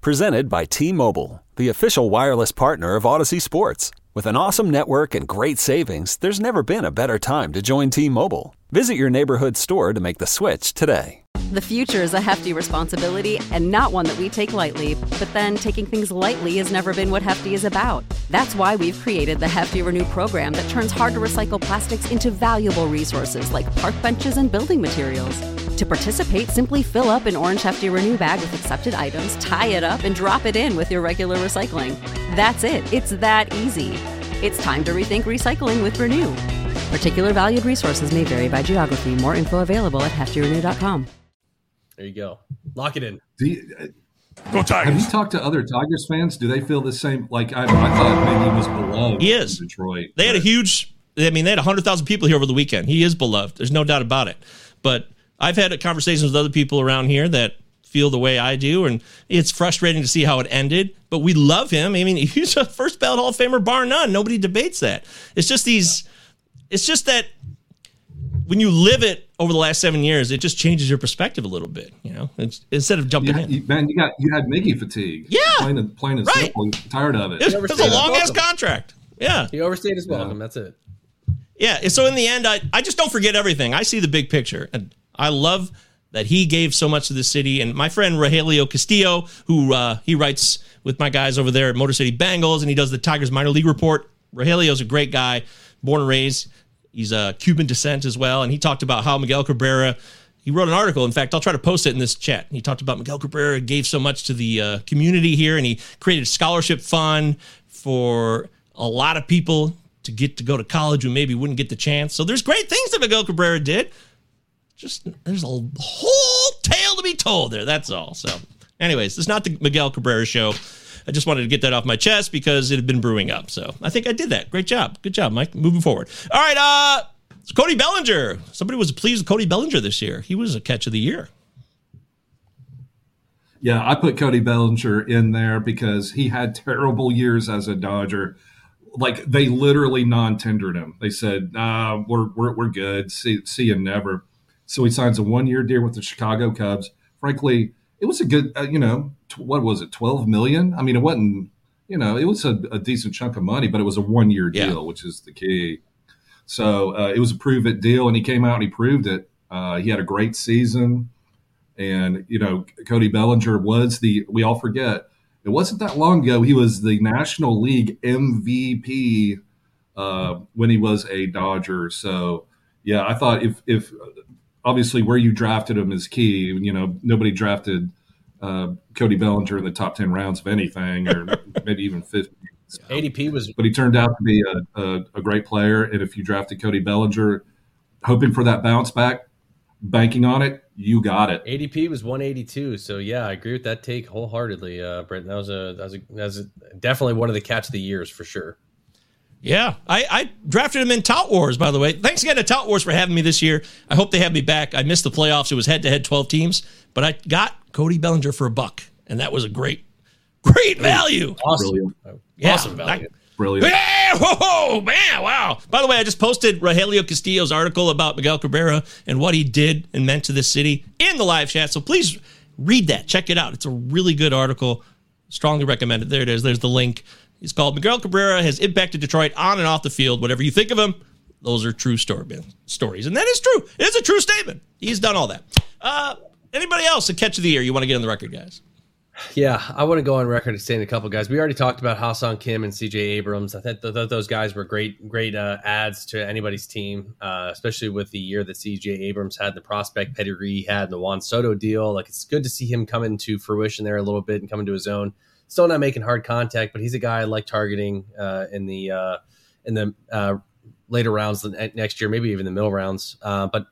Presented by T Mobile, the official wireless partner of Audacy Sports. With an awesome network and great savings, there's never been a better time to join T Mobile. Visit your neighborhood store to make the switch today. The future is a hefty responsibility and not one that we take lightly. But then taking things lightly has never been what Hefty is about. That's why we've created the Hefty Renew program that turns hard to recycle plastics into valuable resources like park benches and building materials. To participate, simply fill up an orange Hefty Renew bag with accepted items, tie it up, and drop it in with your regular recycling. That's it. It's that easy. It's time to rethink recycling with Renew. Particular valued resources may vary by geography. More info available at heftyrenew.com. There you go. Lock it in. Do you, uh, Go have you talked to other Tigers fans? Do they feel the same? Like I, I thought maybe he was beloved. He is. in Detroit. They had a huge. I mean, they had hundred thousand people here over the weekend. He is beloved. There's no doubt about it. But I've had conversations with other people around here that feel the way I do, and it's frustrating to see how it ended. But we love him. I mean, he's a first ballot Hall of Famer, bar none. Nobody debates that. It's just these. It's just that when you live it over the last seven years, it just changes your perspective a little bit. You know, it's, instead of jumping Yeah, in. you, man, you got you had Miggy fatigue. Yeah. plain and plain and Right. simple. You're tired of it. It was, a long ass contract. Yeah. He overstayed his welcome. That's it. Yeah. So in the end, I, I just don't forget everything. I see the big picture. And I love that he gave so much to the city. And my friend Rogelio Castillo, who uh, he writes with my guys over there at Motor City Bengals, and he does the Tigers minor league report. Rogelio's a great guy, born and raised. He's a Cuban descent as well. And he talked about how Miguel Cabrera, he wrote an article. In fact, I'll try to post it in this chat. He talked about Miguel Cabrera gave so much to the uh, community here, and he created a scholarship fund for a lot of people to get to go to college who maybe wouldn't get the chance. So there's great things that Miguel Cabrera did. Just there's a whole tale to be told there. That's all. So, anyways, is not the Miguel Cabrera show. I just wanted to get that off my chest because it had been brewing up. So I think I did that. Great job. Good job, Mike. Moving forward. All right. Uh, Cody Bellinger. Somebody was pleased with Cody Bellinger this year. He was a catch of the year. Yeah, I put Cody Bellinger in there because he had terrible years as a Dodger. Like they literally non-tendered him. They said, uh, "We're we're we're good. See see you never." So he signs a one-year deal with the Chicago Cubs. Frankly, it was a good, uh, you know, t- what was it, twelve million? I mean, it wasn't, you know, it was a, a decent chunk of money, but it was a one-year deal, which is the key. So uh, it was a prove it deal, and he came out and he proved it. Uh, he had a great season. And, you know, Cody Bellinger was the, we all forget, it wasn't that long ago. He was the National League MVP uh, when he was a Dodger. So, yeah, I thought if, if obviously where you drafted him is key, you know, nobody drafted uh, Cody Bellinger in the top 10 rounds of anything or maybe even 50. ADP was But he turned out to be a, a, a great player. And if you drafted Cody Bellinger, hoping for that bounce back, banking on it, you got it. ADP was 182. So yeah, I agree with that take wholeheartedly, uh, Brent. That was a that was a, that was a, definitely one of the catch of the years for sure. Yeah, I, I drafted him in Tout Wars, by the way. Thanks again to Tout Wars for having me this year. I hope they have me back. I missed the playoffs. It was head to head 12 teams, but I got Cody Bellinger for a buck, and that was a great, great value. Awesome, Brilliant. Yeah, awesome value. Brilliant. Yeah, whoa, whoa, man, wow. By the way, I just posted Rogelio Castillo's article about Miguel Cabrera and what he did and meant to this city in the live chat. So please read that. Check it out. It's a really good article. Strongly recommend it. There it is. There's the link. It's called Miguel Cabrera has impacted Detroit on and off the field. Whatever you think of him, those are true story, stories. And that is true. It is a true statement. He's done all that. Uh, anybody else a catch of the year you want to get on the record, guys? Yeah, I want to go on record as saying a couple guys. We already talked about Ha-Seong Kim and CJ Abrams. I think th- th- those guys were great, great uh, ads to anybody's team, uh, especially with the year that CJ Abrams had, the prospect pedigree he had, and the Juan Soto deal. Like it's good to see him come into fruition there a little bit and come into his own. Still not making hard contact, but he's a guy I like targeting uh, in the uh, in the uh, later rounds next year, maybe even the middle rounds. Uh, but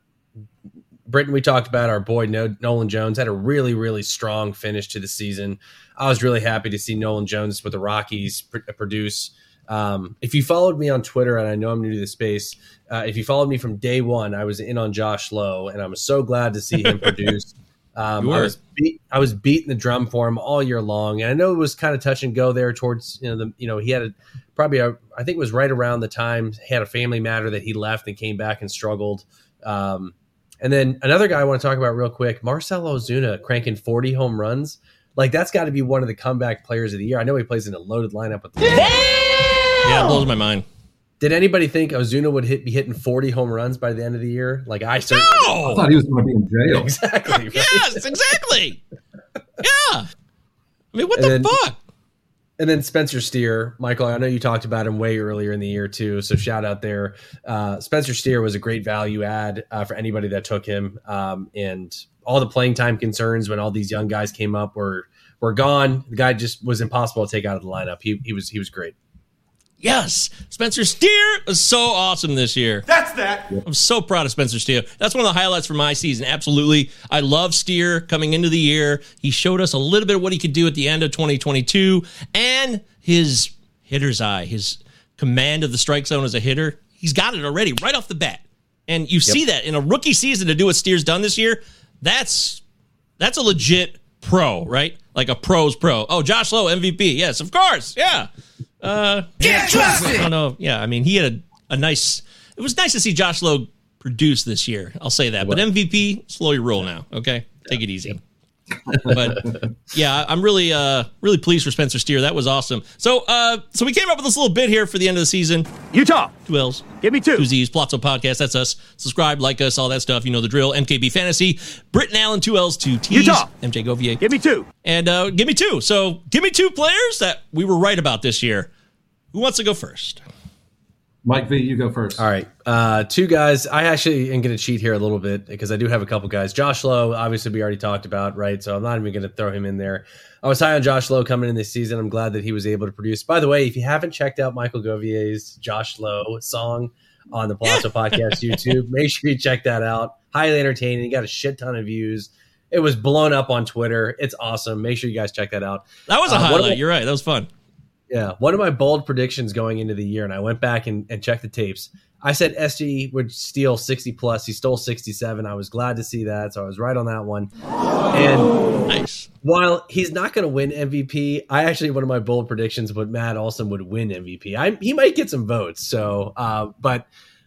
Britton, we talked about our boy Nolan Jones had a really, really strong finish to the season. I was really happy to see Nolan Jones with the Rockies pr- produce. Um, if you followed me on Twitter, and I know I'm new to the space, uh, if you followed me from day one, I was in on Josh Lowe, and I'm so glad to see him produce. Um, I was beat, I was beating the drum for him all year long, and I know it was kind of touch and go there towards you know the you know he had a, probably a I think it was right around the time he had a family matter that he left and came back and struggled. Um, and then another guy I want to talk about real quick, Marcell Ozuna cranking 40 home runs. Like that's got to be one of the comeback players of the year. I know he plays in a loaded lineup with the Yeah, it blows my mind. Did anybody think Ozuna would hit be hitting 40 home runs by the end of the year? Like I certainly I thought he was going to be in jail. exactly. right? Yes, exactly. Yeah. I mean, what And the then- fuck? And then Spencer Steer, Michael, I know you talked about him way earlier in the year too. So shout out there. Uh, Spencer Steer was a great value add uh, for anybody that took him. Um, and all the playing time concerns when all these young guys came up were were gone. The guy just was impossible to take out of the lineup. He he was he was great. Yes, Spencer Steer was so awesome this year. That's that. I'm so proud of Spencer Steer. That's one of the highlights from my season. Absolutely. I love Steer coming into the year. He showed us a little bit of what he could do at the end of 2022 and his hitter's eye, his command of the strike zone as a hitter. He's got it already right off the bat. And you see that in a rookie season to do what Steer's done this year. That's that's a legit pro, right? Like a pro's pro. Oh, Josh Lowe MVP. Yes, of course. Yeah. Uh, Get trusted. I don't know. Yeah, I mean, he had a, a nice. It was nice to see Josh Lowe produce this year. I'll say that. But MVP, slow your roll now. Okay, take it easy. But yeah, I'm really uh really pleased for Spencer Steer. That was awesome. So uh so we came up with this little bit here for the end of the season. Utah. Two L's. Give me two. Two Z's. Pallazzo Podcast. That's us. Subscribe, like us, all that stuff. You know the drill. MKB Fantasy. Britton Allan. Two L's. Two T's. Utah. MJ Govier. Give me two. And uh give me two. So give me two players that we were right about this year. Who wants to go first? Mike V, you go first. All right. Uh, two guys. I actually am going to cheat here a little bit because I do have a couple guys. Josh Lowe, obviously, we already talked about, right? So I'm not even going to throw him in there. I was high on Josh Lowe coming in this season. I'm glad that he was able to produce. By the way, if you haven't checked out Michael Govier's Josh Lowe song on the Pallazzo Podcast YouTube, make sure you check that out. Highly entertaining. He got a shit ton of views. It was blown up on Twitter. It's awesome. Make sure you guys check that out. That was a Uh, one highlight. my- You're right. That was fun. Yeah, one of my bold predictions going into the year, and I went back and, and checked the tapes. I said SG would steal 60 plus. He stole 67. I was glad to see that, so I was right on that one. And nice. while he's not going to win MVP, I actually one of my bold predictions but Matt Olson would win MVP. I, he might get some votes. So, uh, but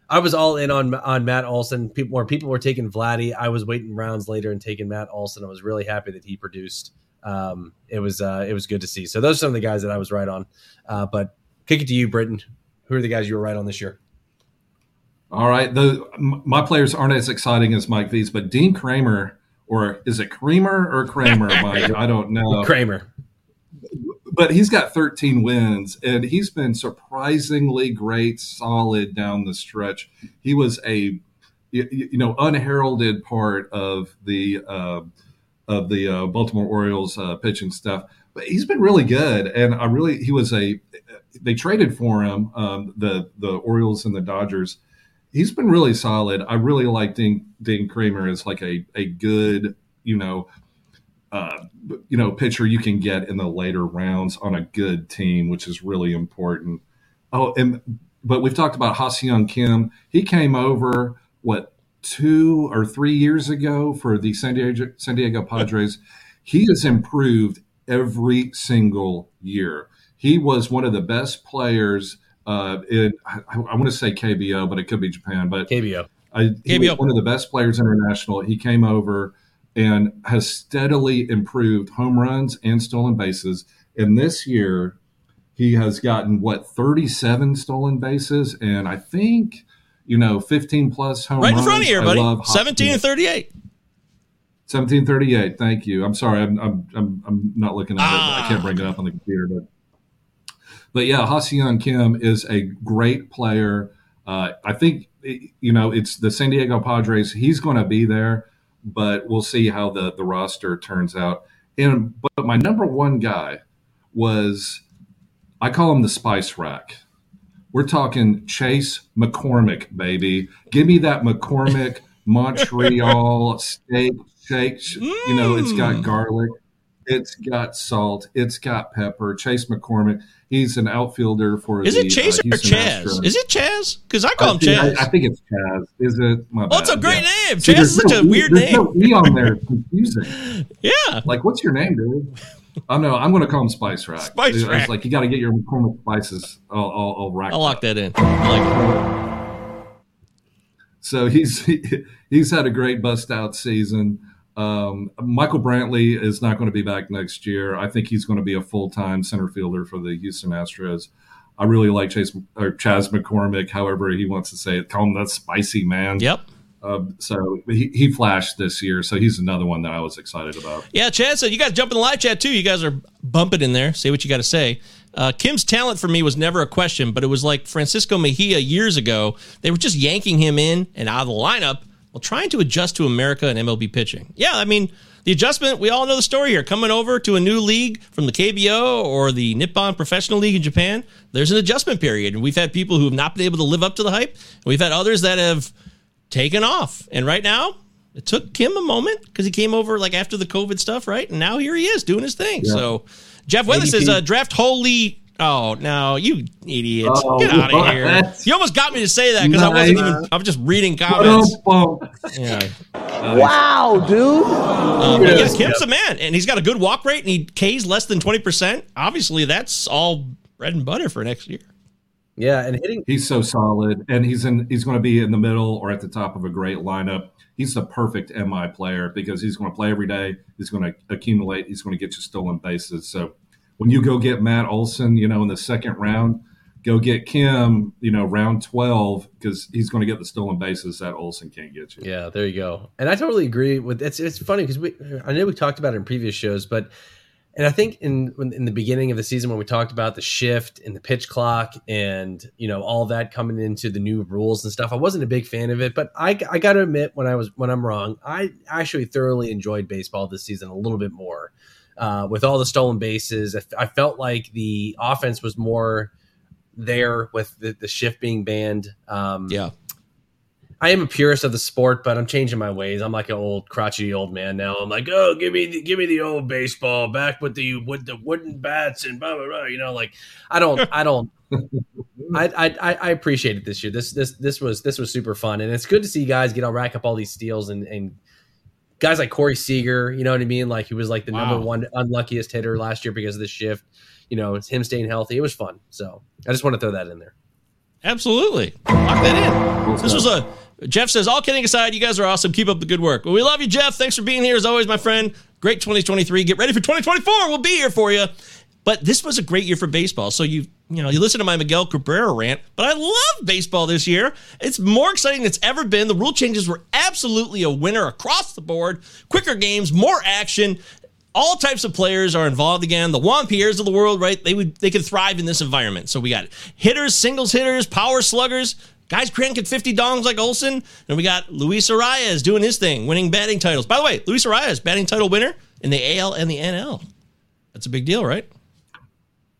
I was all in on on Matt Olson. People more people were taking Vladdy. I was waiting rounds later and taking Matt Olson. I was really happy that he produced. Um, it was uh, it was good to see. So those are some of the guys that I was right on. Uh, but kick it to you, Britton. Who are the guys you were right on this year? All right. The my players aren't as exciting as Mike V's, but Dean Kremer, or is it Kramer or Kramer? Mike, I don't know. Kramer. But he's got 13 wins, and he's been surprisingly great, solid down the stretch. He was a you, you know unheralded part of the uh, of the uh, Baltimore Orioles uh, pitching stuff, but he's been really good. And I really he was a they traded for him um, the the Orioles and the Dodgers he's been really solid. I really like Dean, Dean Kremer as like a, a good, you know, uh, you know, pitcher you can get in the later rounds on a good team, which is really important. Oh, and but we've talked about Ha-Seong Kim. He came over what two or three years ago for the San Diego San Diego Padres. He has improved every single year. He was one of the best players uh, in I, I want to say KBO, but it could be Japan. But KBO, I, he KBO. was one of the best players international. He came over and has steadily improved home runs and stolen bases. And this year, he has gotten what 37 stolen bases, and I think you know 15 plus home Right in front of you, buddy. love 17 and 38. 1738. Thank you. I'm sorry. I'm, I'm, I'm, I'm not looking at it. Ah. I can't bring it up on the computer. But, but yeah, Ha-Seong Kim is a great player. Uh, I think, you know, it's the San Diego Padres. He's going to be there, but we'll see how the, the roster turns out. And But my number one guy was, I call him the Spice Rack. We're talking Chase McCormick, baby. Give me that McCormick Montreal steak shake. You know, it's got garlic, it's got salt, it's got pepper. Chase McCormick, he's an outfielder for Is the it Chase uh, or Chaz? Astros. Is it Chaz? Because I call I him Chaz. I, I think it's Chaz. Is it? My Oh, it's a great yeah. name. Chaz is such no a E- weird there's name. No e on there. It's confusing. yeah. Like, what's your name, dude? I know. I'm going to call him Spice Rack. Spice It's Rack. like you got to get your McCormick spices. I'll, I'll, I'll rack. I'll that. lock that in. I like it. So he's he's had a great bust out season. Um, Michael Brantley is not going to be back next year. I think he's going to be a full time center fielder for the Houston Astros. I really like Chase or Chaz McCormick, however he wants to say it. Call him that spicy man. Yep. Um, so he, he flashed this year, so he's another one that I was excited about. Yeah, Chad said you guys jump in the live chat too. You guys are bumping in there. Say what you got to say. Uh, Kim's talent for me was never a question, but it was like Francisco Mejia years ago. They were just yanking him in and out of the lineup while trying to adjust to America and MLB pitching. Yeah, I mean, the adjustment, we all know the story here. Coming over to a new league from the KBO or the Nippon Professional League in Japan, there's an adjustment period. And we've had people who have not been able to live up to the hype. And we've had others that have taken off. And right now, it took Kim a moment because he came over like after the COVID stuff, right? And now here he is doing his thing. Yeah. So Jeff Weather says ADP. uh, draft Holy Oh no, you idiot! Oh, Get out of what? here! You almost got me to say that because I wasn't even. I'm just reading comments. Yeah. Wow, dude. Um, but yeah, Yes. Kim's a man, and he's got a good walk rate, and he K's less than twenty percent. Obviously, that's all bread and butter for next year. Yeah, and hitting He's so solid, and he's in. He's going to be in the middle or at the top of a great lineup. He's the perfect MI player because he's going to play every day. He's going to accumulate. He's going to get you stolen bases. So when you go get Matt Olson, you know, in the second round, go get Kim, you know, round twelve because he's going to get the stolen bases that Olson can't get you. Yeah, there you go. And I totally agree with it's it's funny because we I know we talked about it in previous shows, but and I think in in the beginning of the season when we talked about the shift and the pitch clock and you know all that coming into the new rules and stuff, I wasn't a big fan of it. But I I got to admit when I was when I'm wrong, I actually thoroughly enjoyed baseball this season a little bit more. Uh, with all the stolen bases, I, I felt like the offense was more there with the, the shift being banned. Um, Yeah. I am a purist of the sport, but I'm changing my ways. I'm like an old crotchety old man now. I'm like, oh, give me the, give me the old baseball back with the with the wooden bats and blah blah blah. You know, like I don't I don't. I, I I- appreciate it this year. This this this was this was super fun, and it's good to see guys get all rack up all these steals and and guys like Corey Seager. You know what I mean? Like he was like the Wow. number one unluckiest hitter last year because of the shift. You know, it's him staying healthy. It was fun. So I just want to throw that in there. Absolutely. Lock that in. This was a Jeff says, all kidding aside, you guys are awesome. Keep up the good work. Well, we love you, Jeff. Thanks for being here as always, my friend. Great 2023. Get ready for 2024. We'll be here for you. But this was a great year for baseball. So you you know, you listen to my Miguel Cabrera rant, but I love baseball this year. It's more exciting than it's ever been. The rule changes were absolutely a winner across the board. Quicker games, more action. All types of players are involved again. The Juan Pierres of the world, right? They would they could thrive in this environment. So we got hitters, singles hitters, power sluggers, guys cranking 50 dongs like Olson. And we got Luis Arraez doing his thing, winning batting titles. By the way, Luis Arraez, batting title winner in the AL and the NL. That's a big deal, right?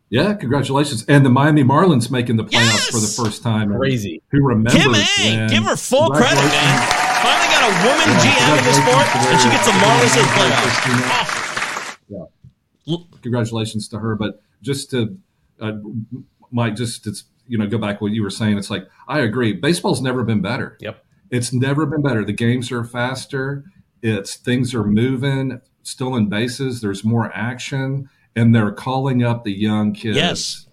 Yeah, congratulations. And the Miami Marlins making the playoffs for the first time. Crazy. Who remembers? Kim Ng, man? give her full credit, man. Finally got a woman GM in the sport, and she gets the Marlins to the playoffs. Congratulations to her. But just to, uh, Mike, just to you know, go back to what you were saying. It's like I agree. Baseball's never been better. Yep. It's never been better. The games are faster. It's things are moving. Still in bases. There's more action, and they're calling up the young kids. Yes.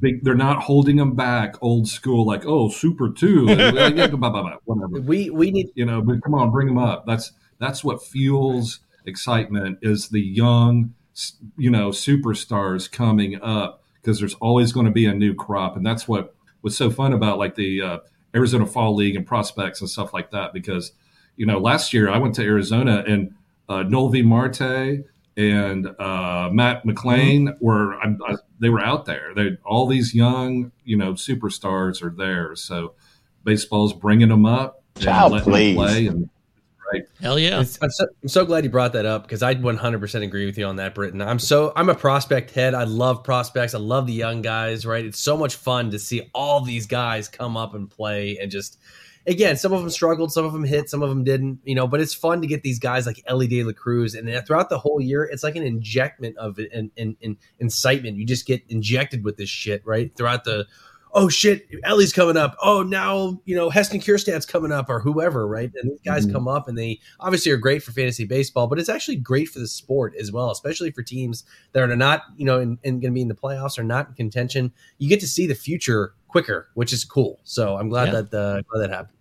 They, they're not holding them back, old school, like oh, super two, Yeah, blah, blah, blah, blah, whatever. We we need you know, but come on, bring them up. That's that's what fuels excitement is the young, you know, superstars coming up because there's always going to be a new crop, and that's what was so fun about like the uh, Arizona Fall League and prospects and stuff like that. Because you know, last year I went to Arizona and uh, Noelvi Marte and uh, Matt McLain were I, I, they were out there. They all these young, you know, superstars are there. So baseball's bringing them up and Child, please. them play and right. Hell yeah. I'm, so, I'm so glad you brought that up because I 100% agree with you on that, Britton. I'm so I'm a prospect head. I love prospects. I love the young guys. Right? It's so much fun to see all these guys come up and play and just. Again, some of them struggled, some of them hit, some of them didn't, you know. But it's fun to get these guys like Elly De La Cruz, and then throughout the whole year, it's like an injectment of it and, and, and incitement. You just get injected with this shit, right? Throughout the oh shit, Elly's coming up. Oh, now you know Heston Kjerstad's coming up, or whoever, right? And these guys Mhm. come up, and they obviously are great for fantasy baseball, but it's actually great for the sport as well, especially for teams that are not, you know, in, in going to be in the playoffs or not in contention. You get to see the future quicker, which is cool. So I'm glad Yeah. that uh, glad that happened.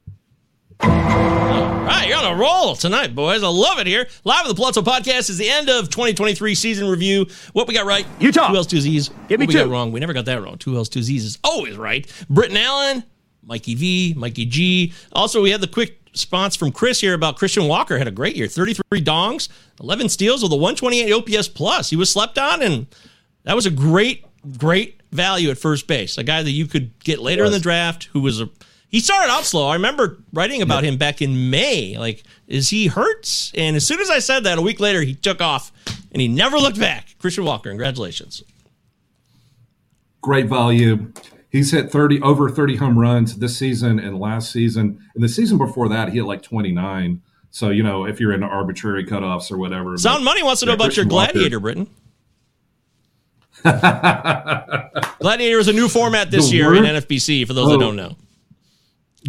All right, you're on a roll tonight, boys. I love it here. Live with the Pallazzo Podcast is the end of 2023 season review. What we got right? Utah. Two L's, two Z's. Give me what we got two. wrong? We never got that wrong. Two L's, two Z's is always right. Britton Allan, Mikey V, Mikey G. Also, we had the quick response from Chris here about Christian Walker. Had a great year. 33 dongs, 11 steals with a 128 OPS plus. He was slept on, and that was a great, great value at first base. A guy that you could get later in the draft who was a he started out slow. I remember writing about him back in May. Like, is he hurt? And as soon as I said that, a week later, he took off and he never looked back. Christian Walker, congratulations. Great value. He's hit 30 over 30 home runs this season and last season. And the season before that, he hit like 29. So, you know, if you're in arbitrary cutoffs or whatever. Sound but- Money wants to know yeah, about your Christian Walker- gladiator, Britton. Gladiator is a new format this The year in word- NFBC. For those that Oh. don't know,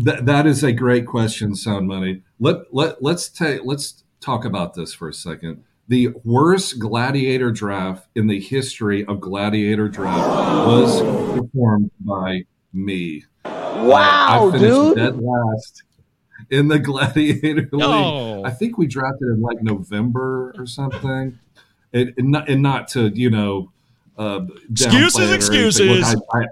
That that is a great question, Sound Money. Let let let's take let's talk about this for a second. The worst gladiator draft in the history of gladiator draft was performed by me. Wow, I finished dude. dead last in the gladiator No. league. I think we drafted in like November or something. And, and not and not to you know uh, Excuses, downplay it or anything. excuses. Look, I, I,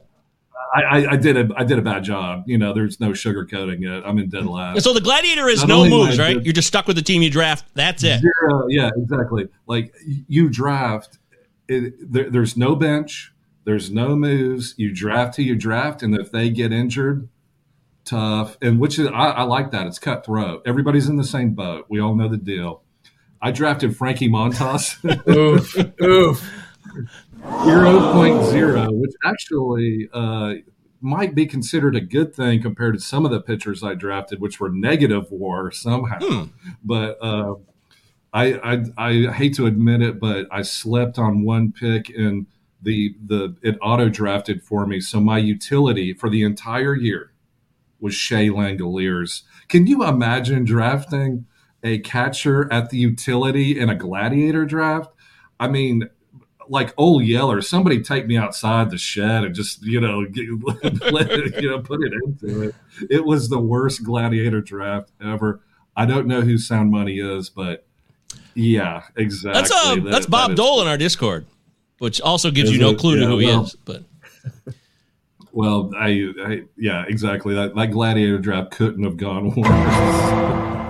I, I did a I did a bad job. You know, there's no sugarcoating it. I'm in dead last. so the Gladiator is Not no only am I moves, right? good- You're just stuck with the team you draft. That's it. Zero, yeah, exactly. Like you draft, it, there, there's no bench, there's no moves. You draft who you draft, and if they get injured, tough. And which is I, I like that. It's cutthroat. Everybody's in the same boat. We all know the deal. I drafted Frankie Montas. Oof, oof. 0.0, which actually uh, might be considered a good thing compared to some of the pitchers I drafted, which were negative war somehow. Hmm. But uh, I, I I hate to admit it, but I slept on one pick and the the it auto drafted for me. So my utility for the entire year was Shea Langeliers. Can you imagine drafting a catcher at the utility in a gladiator draft? I mean, like old Yeller, somebody take me outside the shed and just you know get, let it, you know put it into it. It was the worst gladiator draft ever. I don't know who Sound Money is, but yeah, exactly. That's uh, That- that's Bob is- Dole in our Discord, which also gives you no it? clue to Yeah, who he is. But Well, I, I yeah, exactly. That that gladiator draft couldn't have gone worse.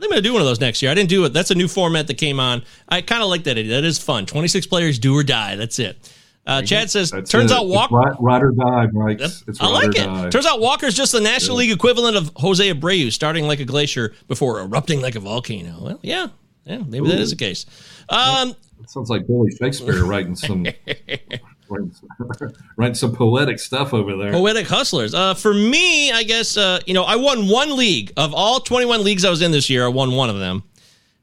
I think I'm gonna do one of those next year. I didn't do it. That's a new format that came on. I kind of like that idea. That is fun. 26 players, do or die. That's it. Uh, Chad says, That's turns it. out Walker. ride, ride or die, Mike. I like it. die. Turns out Walker's just the National League equivalent of Jose Abreu, starting like a glacier before erupting like a volcano. Well, yeah, yeah, maybe that Ooh. is the case. Um, Sounds like Billy Shakespeare writing some writing some poetic stuff over there. Poetic hustlers. Uh, for me, I guess uh, you know I won one league of all 21 leagues I was in this year. I won one of them,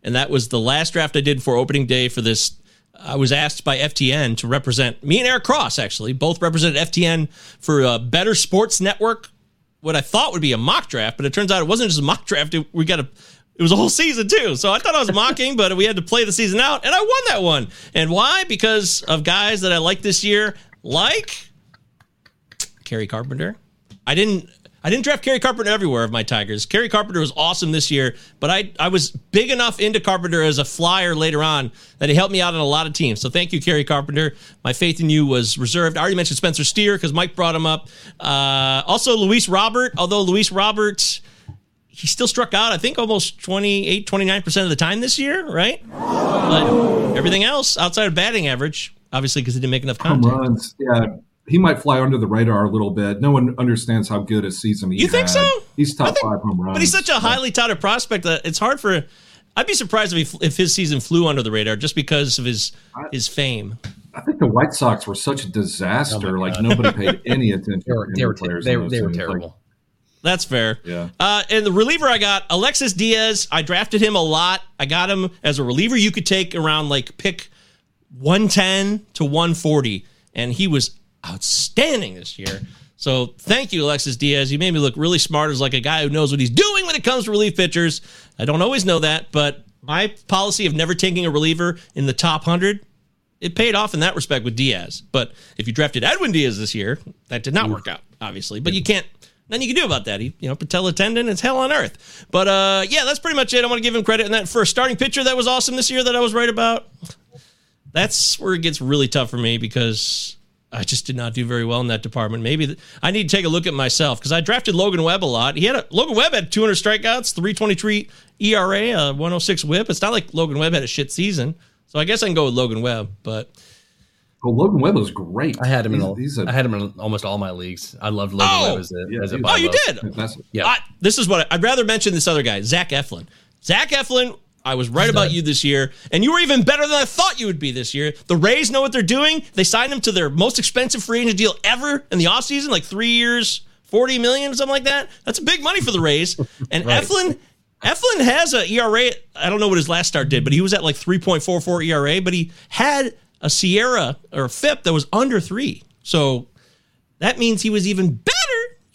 and that was the last draft I did for opening day for this. I was asked by FTN to represent me and Eric Cross. Actually, both represented FTN for a Better Sports Network. What I thought would be a mock draft, but it turns out it wasn't just a mock draft. It, we got a. It was a whole season too. So I thought I was mocking, but we had to play the season out, and I won that one. And why? Because of guys that I like this year, like Kerry Carpenter. I didn't I didn't draft Kerry Carpenter everywhere of my Tigers. Kerry Carpenter was awesome this year, but I I was big enough into Carpenter as a flyer later on that he helped me out on a lot of teams. So thank you, Kerry Carpenter. My faith in you was reserved. I already mentioned Spencer Steer because Mike brought him up. Uh, also, Luis Robert, although Luis Robert he still struck out, I think almost 28, 29% of the time this year, right? But everything else outside of batting average, obviously because he didn't make enough Home runs, yeah. He might fly under the radar a little bit. No one understands how good a season he is. You think had. so? He's top five home runs. But he's such a highly touted prospect that it's hard for. I'd be surprised if he, if his season flew under the radar just because of his his fame. I think the White Sox were such a disaster. Oh like nobody paid any attention. They were- to they were- players they in were- they were teams. Like, terrible. That's fair. Yeah. Uh, and the reliever I got, Alexis Diaz. I drafted him a lot. I got him as a reliever you could take around like pick 110 to 140, and he was outstanding this year. So thank you, Alexis Diaz. You made me look really smart as like a guy who knows what he's doing when it comes to relief pitchers. I don't always know that, but my policy of never taking a reliever in the top 100 it paid off in that respect with Diaz. But if you drafted Edwin Diaz this year, that did not work out, obviously. But you can't. Nothing you can do about that. He, you know, patella tendon, it's hell on earth. But uh, yeah, that's pretty much it. I want to give him credit in that first starting pitcher that was awesome this year that I was right about. That's where it gets really tough for me because I just did not do very well in that department. Maybe I need to take a look at myself because I drafted Logan Webb a lot. He had a Logan Webb had 200 strikeouts, 323 ERA, a 106 WHIP. It's not like Logan Webb had a shit season, so I guess I can go with Logan Webb. But Well, Logan Webb was great. I had him in. He's- all- he's a- I had him in almost all my leagues. I loved Logan Oh! Webb as a, Yeah, as a Oh, you did? Yeah. I, this is what I, would rather mention this other guy, Zach Eflin. Zach Eflin, I was right about you this year, and you were even better than I thought you would be this year. The Rays know what they're doing. They signed him to their most expensive free agent deal ever in the offseason, like three years, 40 million, something like that. That's big money for the Rays. And Right. Eflin. Eflin has a ERA. I don't know what his last start did, but he was at like 3.44 ERA. But he had a SIERA or a FIP that was under three. So that means he was even better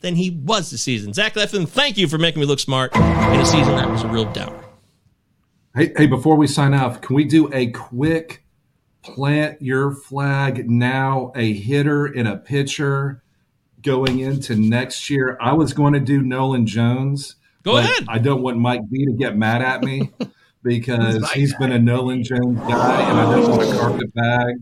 than he was this season. Zach Eflin, thank you for making me look smart in a season that was a real downer. Hey, hey, before we sign off, can we do a quick plant your flag now? A hitter and a pitcher going into next year. I was going to do Nolan Jones. Go ahead. I don't want Mike V to get mad at me because he's been a Nolan Jones guy, and I don't want to carpet bag.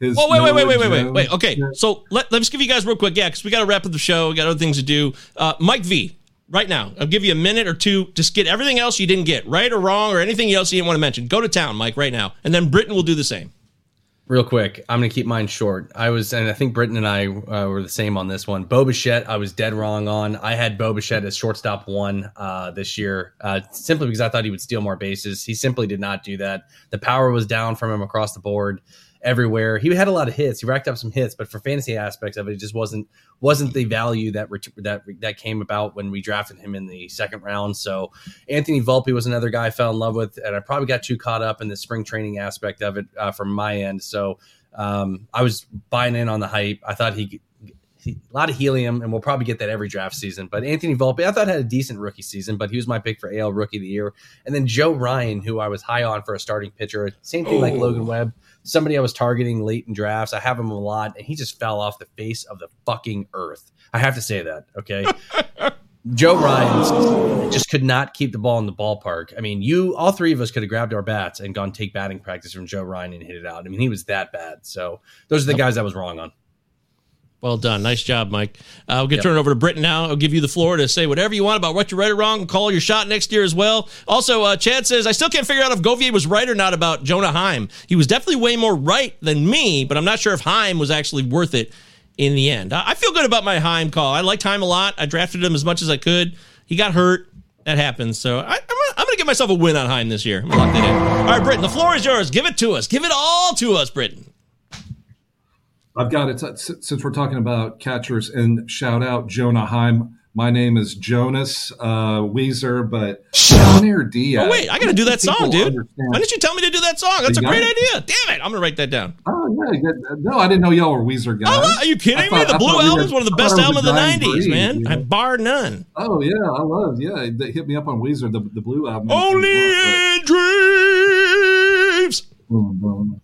His Well, wait, wait, wait, wait, wait, wait, wait. Okay, so let, let's give you guys real quick, yeah, because we got to wrap up the show. We got other things to do. Uh, Mike V, right now, I'll give you a minute or two. Just get everything else you didn't get, right or wrong, or anything else you didn't want to mention. Go to town, Mike, right now, and then Britton will do the same. Real quick, I'm going to keep mine short. I was, and I think Britton and I uh, were the same on this one. Bo Bichette, I was dead wrong on. I had Bo Bichette as shortstop one uh, this year, uh, simply because I thought he would steal more bases. He simply did not do that. The power was down from him across the board, everywhere. He had a lot of hits. He racked up some hits, but for fantasy aspects of it, it just wasn't wasn't the value that ret- that that came about when we drafted him in the second round. So Anthony Volpe was another guy I fell in love with, and I probably got too caught up in the spring training aspect of it uh, from my end. So um, I was buying in on the hype. I thought he, a lot of helium, and we'll probably get that every draft season. But Anthony Volpe, I thought had a decent rookie season, but he was my pick for AL Rookie of the Year. And then Joe Ryan, who I was high on for a starting pitcher, same thing like Oh. Logan Webb. Somebody I was targeting late in drafts. I have him a lot, and he just fell off the face of the fucking earth. I have to say that. Okay. Joe Ryan just could not keep the ball in the ballpark. I mean, you, all three of us could have grabbed our bats and gone take batting practice from Joe Ryan and hit it out. I mean, he was that bad. So those are the guys I was wrong on. Well done. Nice job, Mike. Uh, we'll get Yep. turn it over to Britton now. I'll give you the floor to say whatever you want about what you're right or wrong and call your shot next year as well. Also, uh, Chad says, I still can't figure out if Govier was right or not about Jonah Heim. He was definitely way more right than me, but I'm not sure if Heim was actually worth it in the end. I I feel good about my Heim call. I liked Heim a lot. I drafted him as much as I could. He got hurt. That happens. So I, I'm, gonna, I'm going to give myself a win on Heim this year. I'm gonna lock that in. All right, Britton, the floor is yours. Give it to us. Give it all to us, Britton. I've got it. Since we're talking about catchers, and shout out Jonah Heim. My name is Jonas uh, Weezer, but Yainer Diaz. Oh, wait. I got to do that song, dude. understand- Why didn't you tell me to do that song? That's a great idea. Damn it. I'm going to write that down. Oh yeah, no, I didn't know y'all were Weezer guys. Oh, are you kidding me? The I Blue Album is one of the best albums of the 90s, breed, man. you know? I bar none. Oh yeah, I love. Yeah, they hit me up on Weezer, the, the Blue album. Only in dreams. Boom, boom.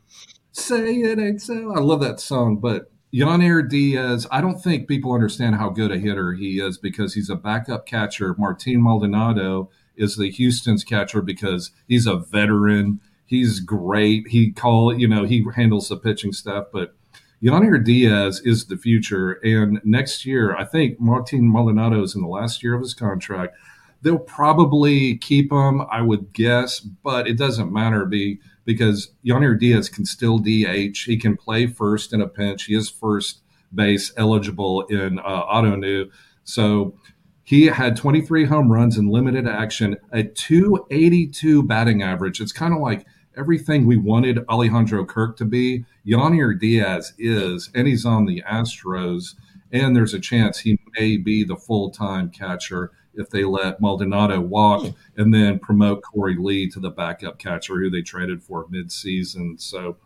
Say it ain't so. I love that song, but Yainer Diaz, I don't think people understand how good a hitter he is because he's a backup catcher. Martin Maldonado is the Houston's catcher because he's a veteran. He's great. He call you know he handles the pitching stuff, but Yainer Diaz is the future. And next year, I think Martin Maldonado is in the last year of his contract. They'll probably keep him, I would guess, but it doesn't matter be, because Yainer Diaz can still DH. He can play first in a pinch. He is first base eligible in uh, Ottoneu. So he had 23 home runs in limited action, a 282 batting average. It's kind of like everything we wanted Alejandro Kirk to be. Yainer Diaz is, and he's on the Astros. And there's a chance he may be the full time catcher if they let Maldonado walk and then promote Korey Lee to the backup catcher who they traded for midseason. So,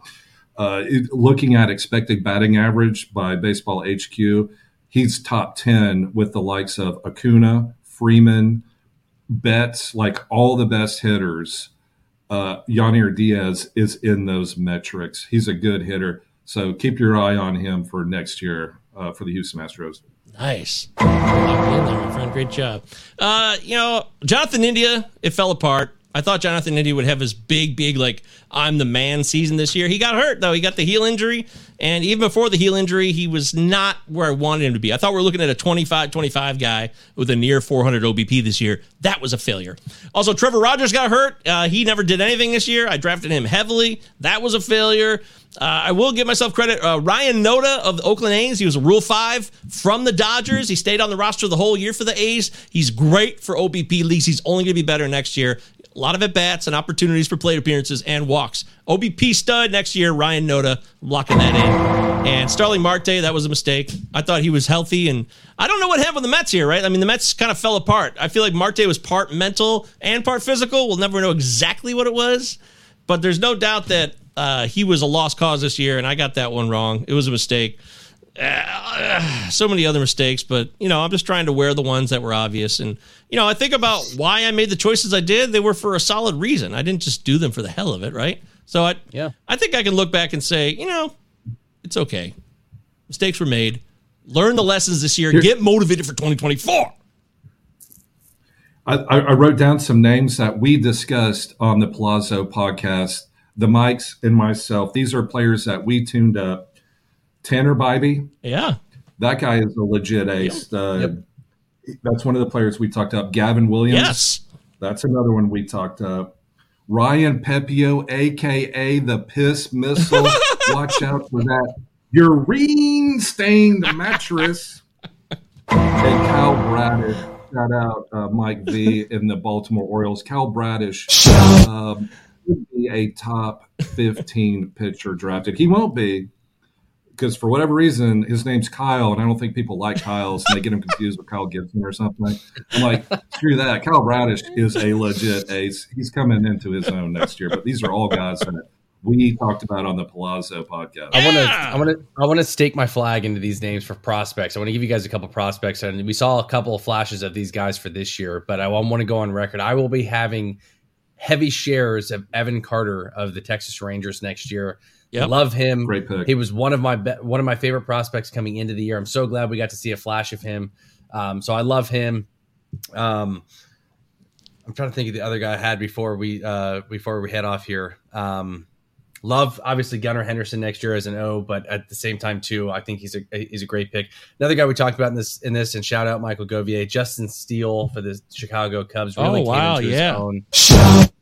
uh, it, looking at expected batting average by Baseball HQ, he's top 10 with the likes of Acuna, Freeman, Betts, like all the best hitters. Uh, Yainer Diaz is in those metrics. He's a good hitter. So keep your eye on him for next year uh, for the Houston Astros. Nice. Locked in there, my friend. Great job. Uh, you know, Jonathan India, it fell apart. I thought Jonathan India would have his big, big, like, I'm the man season this year. He got hurt, though. He got the heel injury. And even before the heel injury, he was not where I wanted him to be. I thought we are looking at a 25 25 guy with a near 400 OBP this year. That was a failure. Also, Trevor Rogers got hurt. Uh, he never did anything this year. I drafted him heavily. That was a failure. Uh, I will give myself credit. Uh, Ryan Noda of the Oakland A's, he was a Rule 5 from the Dodgers. He stayed on the roster the whole year for the A's. He's great for OBP leagues. He's only going to be better next year. A lot of at bats and opportunities for plate appearances and walks. OBP stud next year, Ryan Noda, locking that in. And Starling Marte, that was a mistake. I thought he was healthy, and I don't know what happened with the Mets here, right? I mean, the Mets kind of fell apart. I feel like Marte was part mental and part physical. We'll never know exactly what it was, but there's no doubt that uh, he was a lost cause this year, and I got that one wrong. It was a mistake. Uh, so many other mistakes, but you know, I'm just trying to wear the ones that were obvious. And you know, I think about why I made the choices I did. They were for a solid reason. I didn't just do them for the hell of it, right? So I, yeah, I think I can look back and say, you know, it's okay. Mistakes were made. Learn the lessons this year. Get motivated for 2024. I, I wrote down some names that we discussed on the Pallazzo podcast. The Mikes and myself. These are players that we tuned up. Tanner Bibee. Yeah. That guy is a legit ace. Yep. Uh, yep. That's one of the players we talked up. Gavin Williams. Yes. That's another one we talked up. Ryan Pepiot, aka the Piss Missile. Watch out for that urine stained mattress. and Kyle Bradish. Shout out uh, Mike V in the Baltimore Orioles. Kyle Bradish um, would be a top 15 pitcher drafted. He won't be because for whatever reason his name's Kyle, and I don't think people like Kyle's, and they get him confused with Kyle Gibson or something. I'm like, screw that. Kyle Bradish is a legit ace. He's coming into his own next year. But these are all guys that we talked about on the Pallazzo podcast. I want to, I want to, I want to stake my flag into these names for prospects. I want to give you guys a couple prospects, and we saw a couple of flashes of these guys for this year. But I want to go on record. I will be having heavy shares of Evan Carter of the Texas Rangers next year. Yep. Love him. Great pick. He was one of my be- one of my favorite prospects coming into the year. I'm so glad we got to see a flash of him. Um, so I love him. Um, I'm trying to think of the other guy I had before we uh, before we head off here. Um, Love obviously Gunnar Henderson next year as an O, but at the same time too, I think he's a he's a great pick. Another guy we talked about in this in this and shout out Michael Govier, Justin Steele for the Chicago Cubs. Really oh wow, yeah,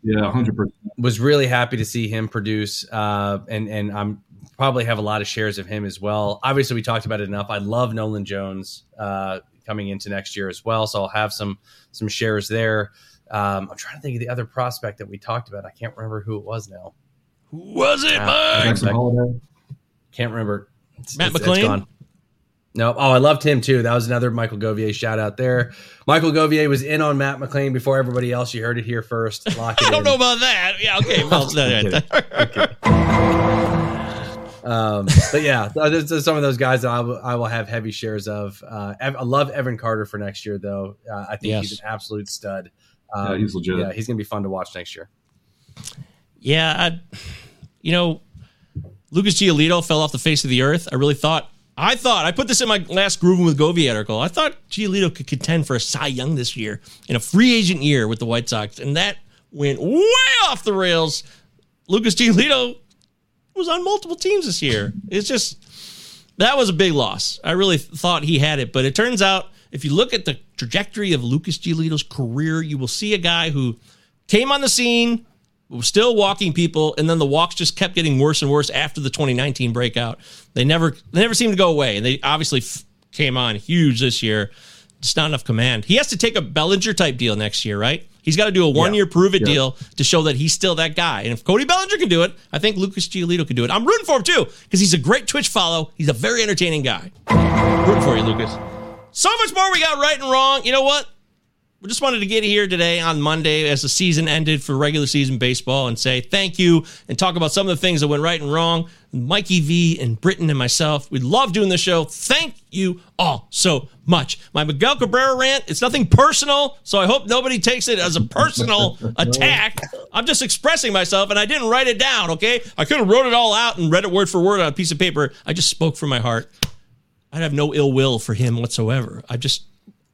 yeah, hundred percent. Was really happy to see him produce, uh, and and I'm probably have a lot of shares of him as well. Obviously, we talked about it enough. I love Nolan Jones uh, coming into next year as well, so I'll have some some shares there. Um, I'm trying to think of the other prospect that we talked about. I can't remember who it was now. Who was it, Mike? Can't remember. It's, Matt it's, McLain. It's no, oh, I loved him too. That was another Michael Govier shout out there. Michael Govier was in on Matt McLain before everybody else. You heard it here first. Lock it I don't in. know about that. Yeah, okay. Well, um, but yeah, there's some of those guys that I will, will have heavy shares of. Uh, I love Evan Carter for next year, though. Uh, I think Yes. he's an absolute stud. Um, Yeah, he's legit. Yeah, he's going to be fun to watch next year. Yeah, I, you know, Lucas Giolito fell off the face of the earth. I really thought, I thought, I put this in my last Grooving with Govey article. I thought Giolito could contend for a Cy Young this year in a free agent year with the White Sox, and that went way off the rails. Lucas Giolito was on multiple teams this year. It's just, that was a big loss. I really thought he had it, but it turns out if you look at the trajectory of Lucas Giolito's career, you will see a guy who came on the scene, still walking people, and then the walks just kept getting worse and worse after the 2019 breakout. They never they never seemed to go away, and they obviously f- came on huge this year. Just not enough command. He has to take a Bellinger type deal next year, right? He's got to do a one year prove it Yeah. deal to show that he's still that guy. And if Cody Bellinger can do it, I think Lucas Giolito can do it. I'm rooting for him too because he's a great Twitch follow. He's a very entertaining guy. Rooting for you, Lucas. So much more we got right and wrong. You know what? We just wanted to get here today on Monday as the season ended for regular season baseball and say thank you and talk about some of the things that went right and wrong. Mikey V and Britton and myself, we love doing the show. Thank you all so much. My Miguel Cabrera rant, it's nothing personal, so I hope nobody takes it as a personal attack. I'm just expressing myself and I didn't write it down, okay? I could have wrote it all out and read it word for word on a piece of paper. I just spoke from my heart. I have no ill will for him whatsoever. I just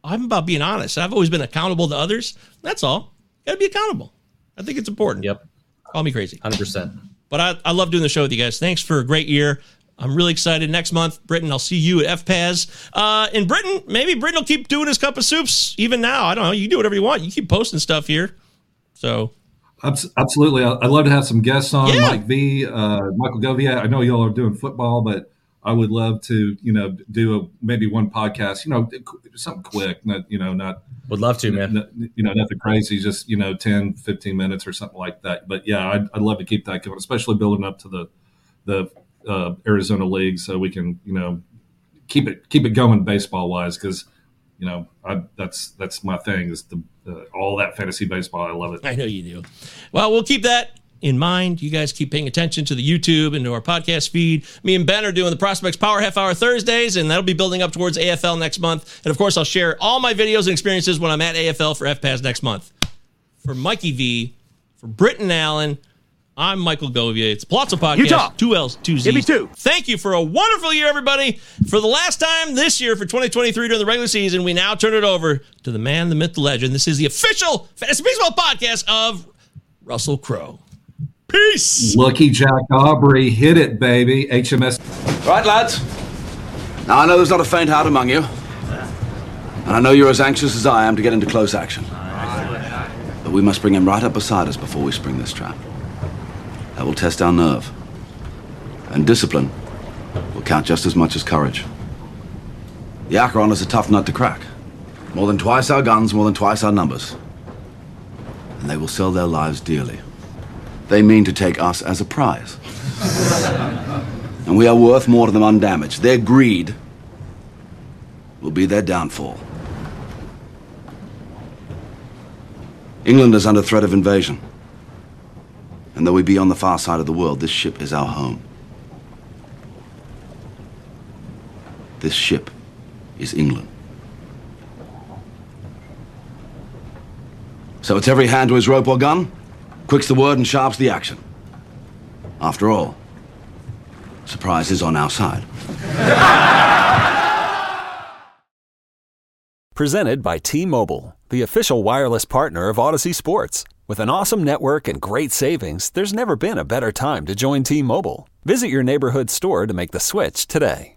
I'm about being honest. I've always been accountable to others. That's all. Got to be accountable. I think it's important. Yep. Call me crazy. 100%. But I, I love doing the show with you guys. Thanks for a great year. I'm really excited. Next month, Britton, I'll see you at FPAS. Uh, in Britton, maybe Britton will keep doing his cup of soups even now. I don't know. You can do whatever you want. You keep posting stuff here. So Abs- Absolutely. I- I'd love to have some guests on, Yeah. Mike V, uh, Michael Govier. I know y'all are doing football, but I would love to, you know, do a maybe one podcast, you know, something quick, not, you know, not, Would love to, man. n- you know, nothing crazy, just, you know, 10, 15 minutes or something like that. But yeah, I'd, I'd love to keep that going, especially building up to the, the uh, Arizona League so we can, you know, keep it, keep it going baseball wise. Cause, you know, I, that's, that's my thing is the, uh, all that fantasy baseball. I love it. I know you do. Well, we'll keep that in mind. You guys keep paying attention to the YouTube and to our podcast feed. Me and Ben are doing the Prospects Power Half Hour Thursdays, and that'll be building up towards AFL next month. And of course, I'll share all my videos and experiences when I'm at AFL for FPAS next month. For Mikey V, for Britton Allan, I'm Michael Govier. It's Pallazzo Podcast. Utah. Two L's, two Z's. Give me two. Thank you for a wonderful year, everybody. For the last time this year for 2023 during the regular season, we now turn it over to the man, the myth, the legend. This is the official Fantasy Baseball podcast of Russell Crowe. Peace. Lucky Jack Aubrey hit it, baby. HMS. Right, lads. Now, I know there's not a faint heart among you. And I know you're as anxious as I am to get into close action. But we must bring him right up beside us before we spring this trap. That will test our nerve. And discipline will count just as much as courage. The Acheron is a tough nut to crack. More than twice our guns, more than twice our numbers. And they will sell their lives dearly. They mean to take us as a prize. and we are worth more to them undamaged. Their greed will be their downfall. England is under threat of invasion. And though we be on the far side of the world, this ship is our home. This ship is England. So it's every hand to his rope or gun, quick's the word and sharp's the action. After all, surprise is on our side. Presented by T Mobile, the official wireless partner of Audacy Sports. With an awesome network and great savings, there's never been a better time to join T Mobile. Visit your neighborhood store to make the switch today.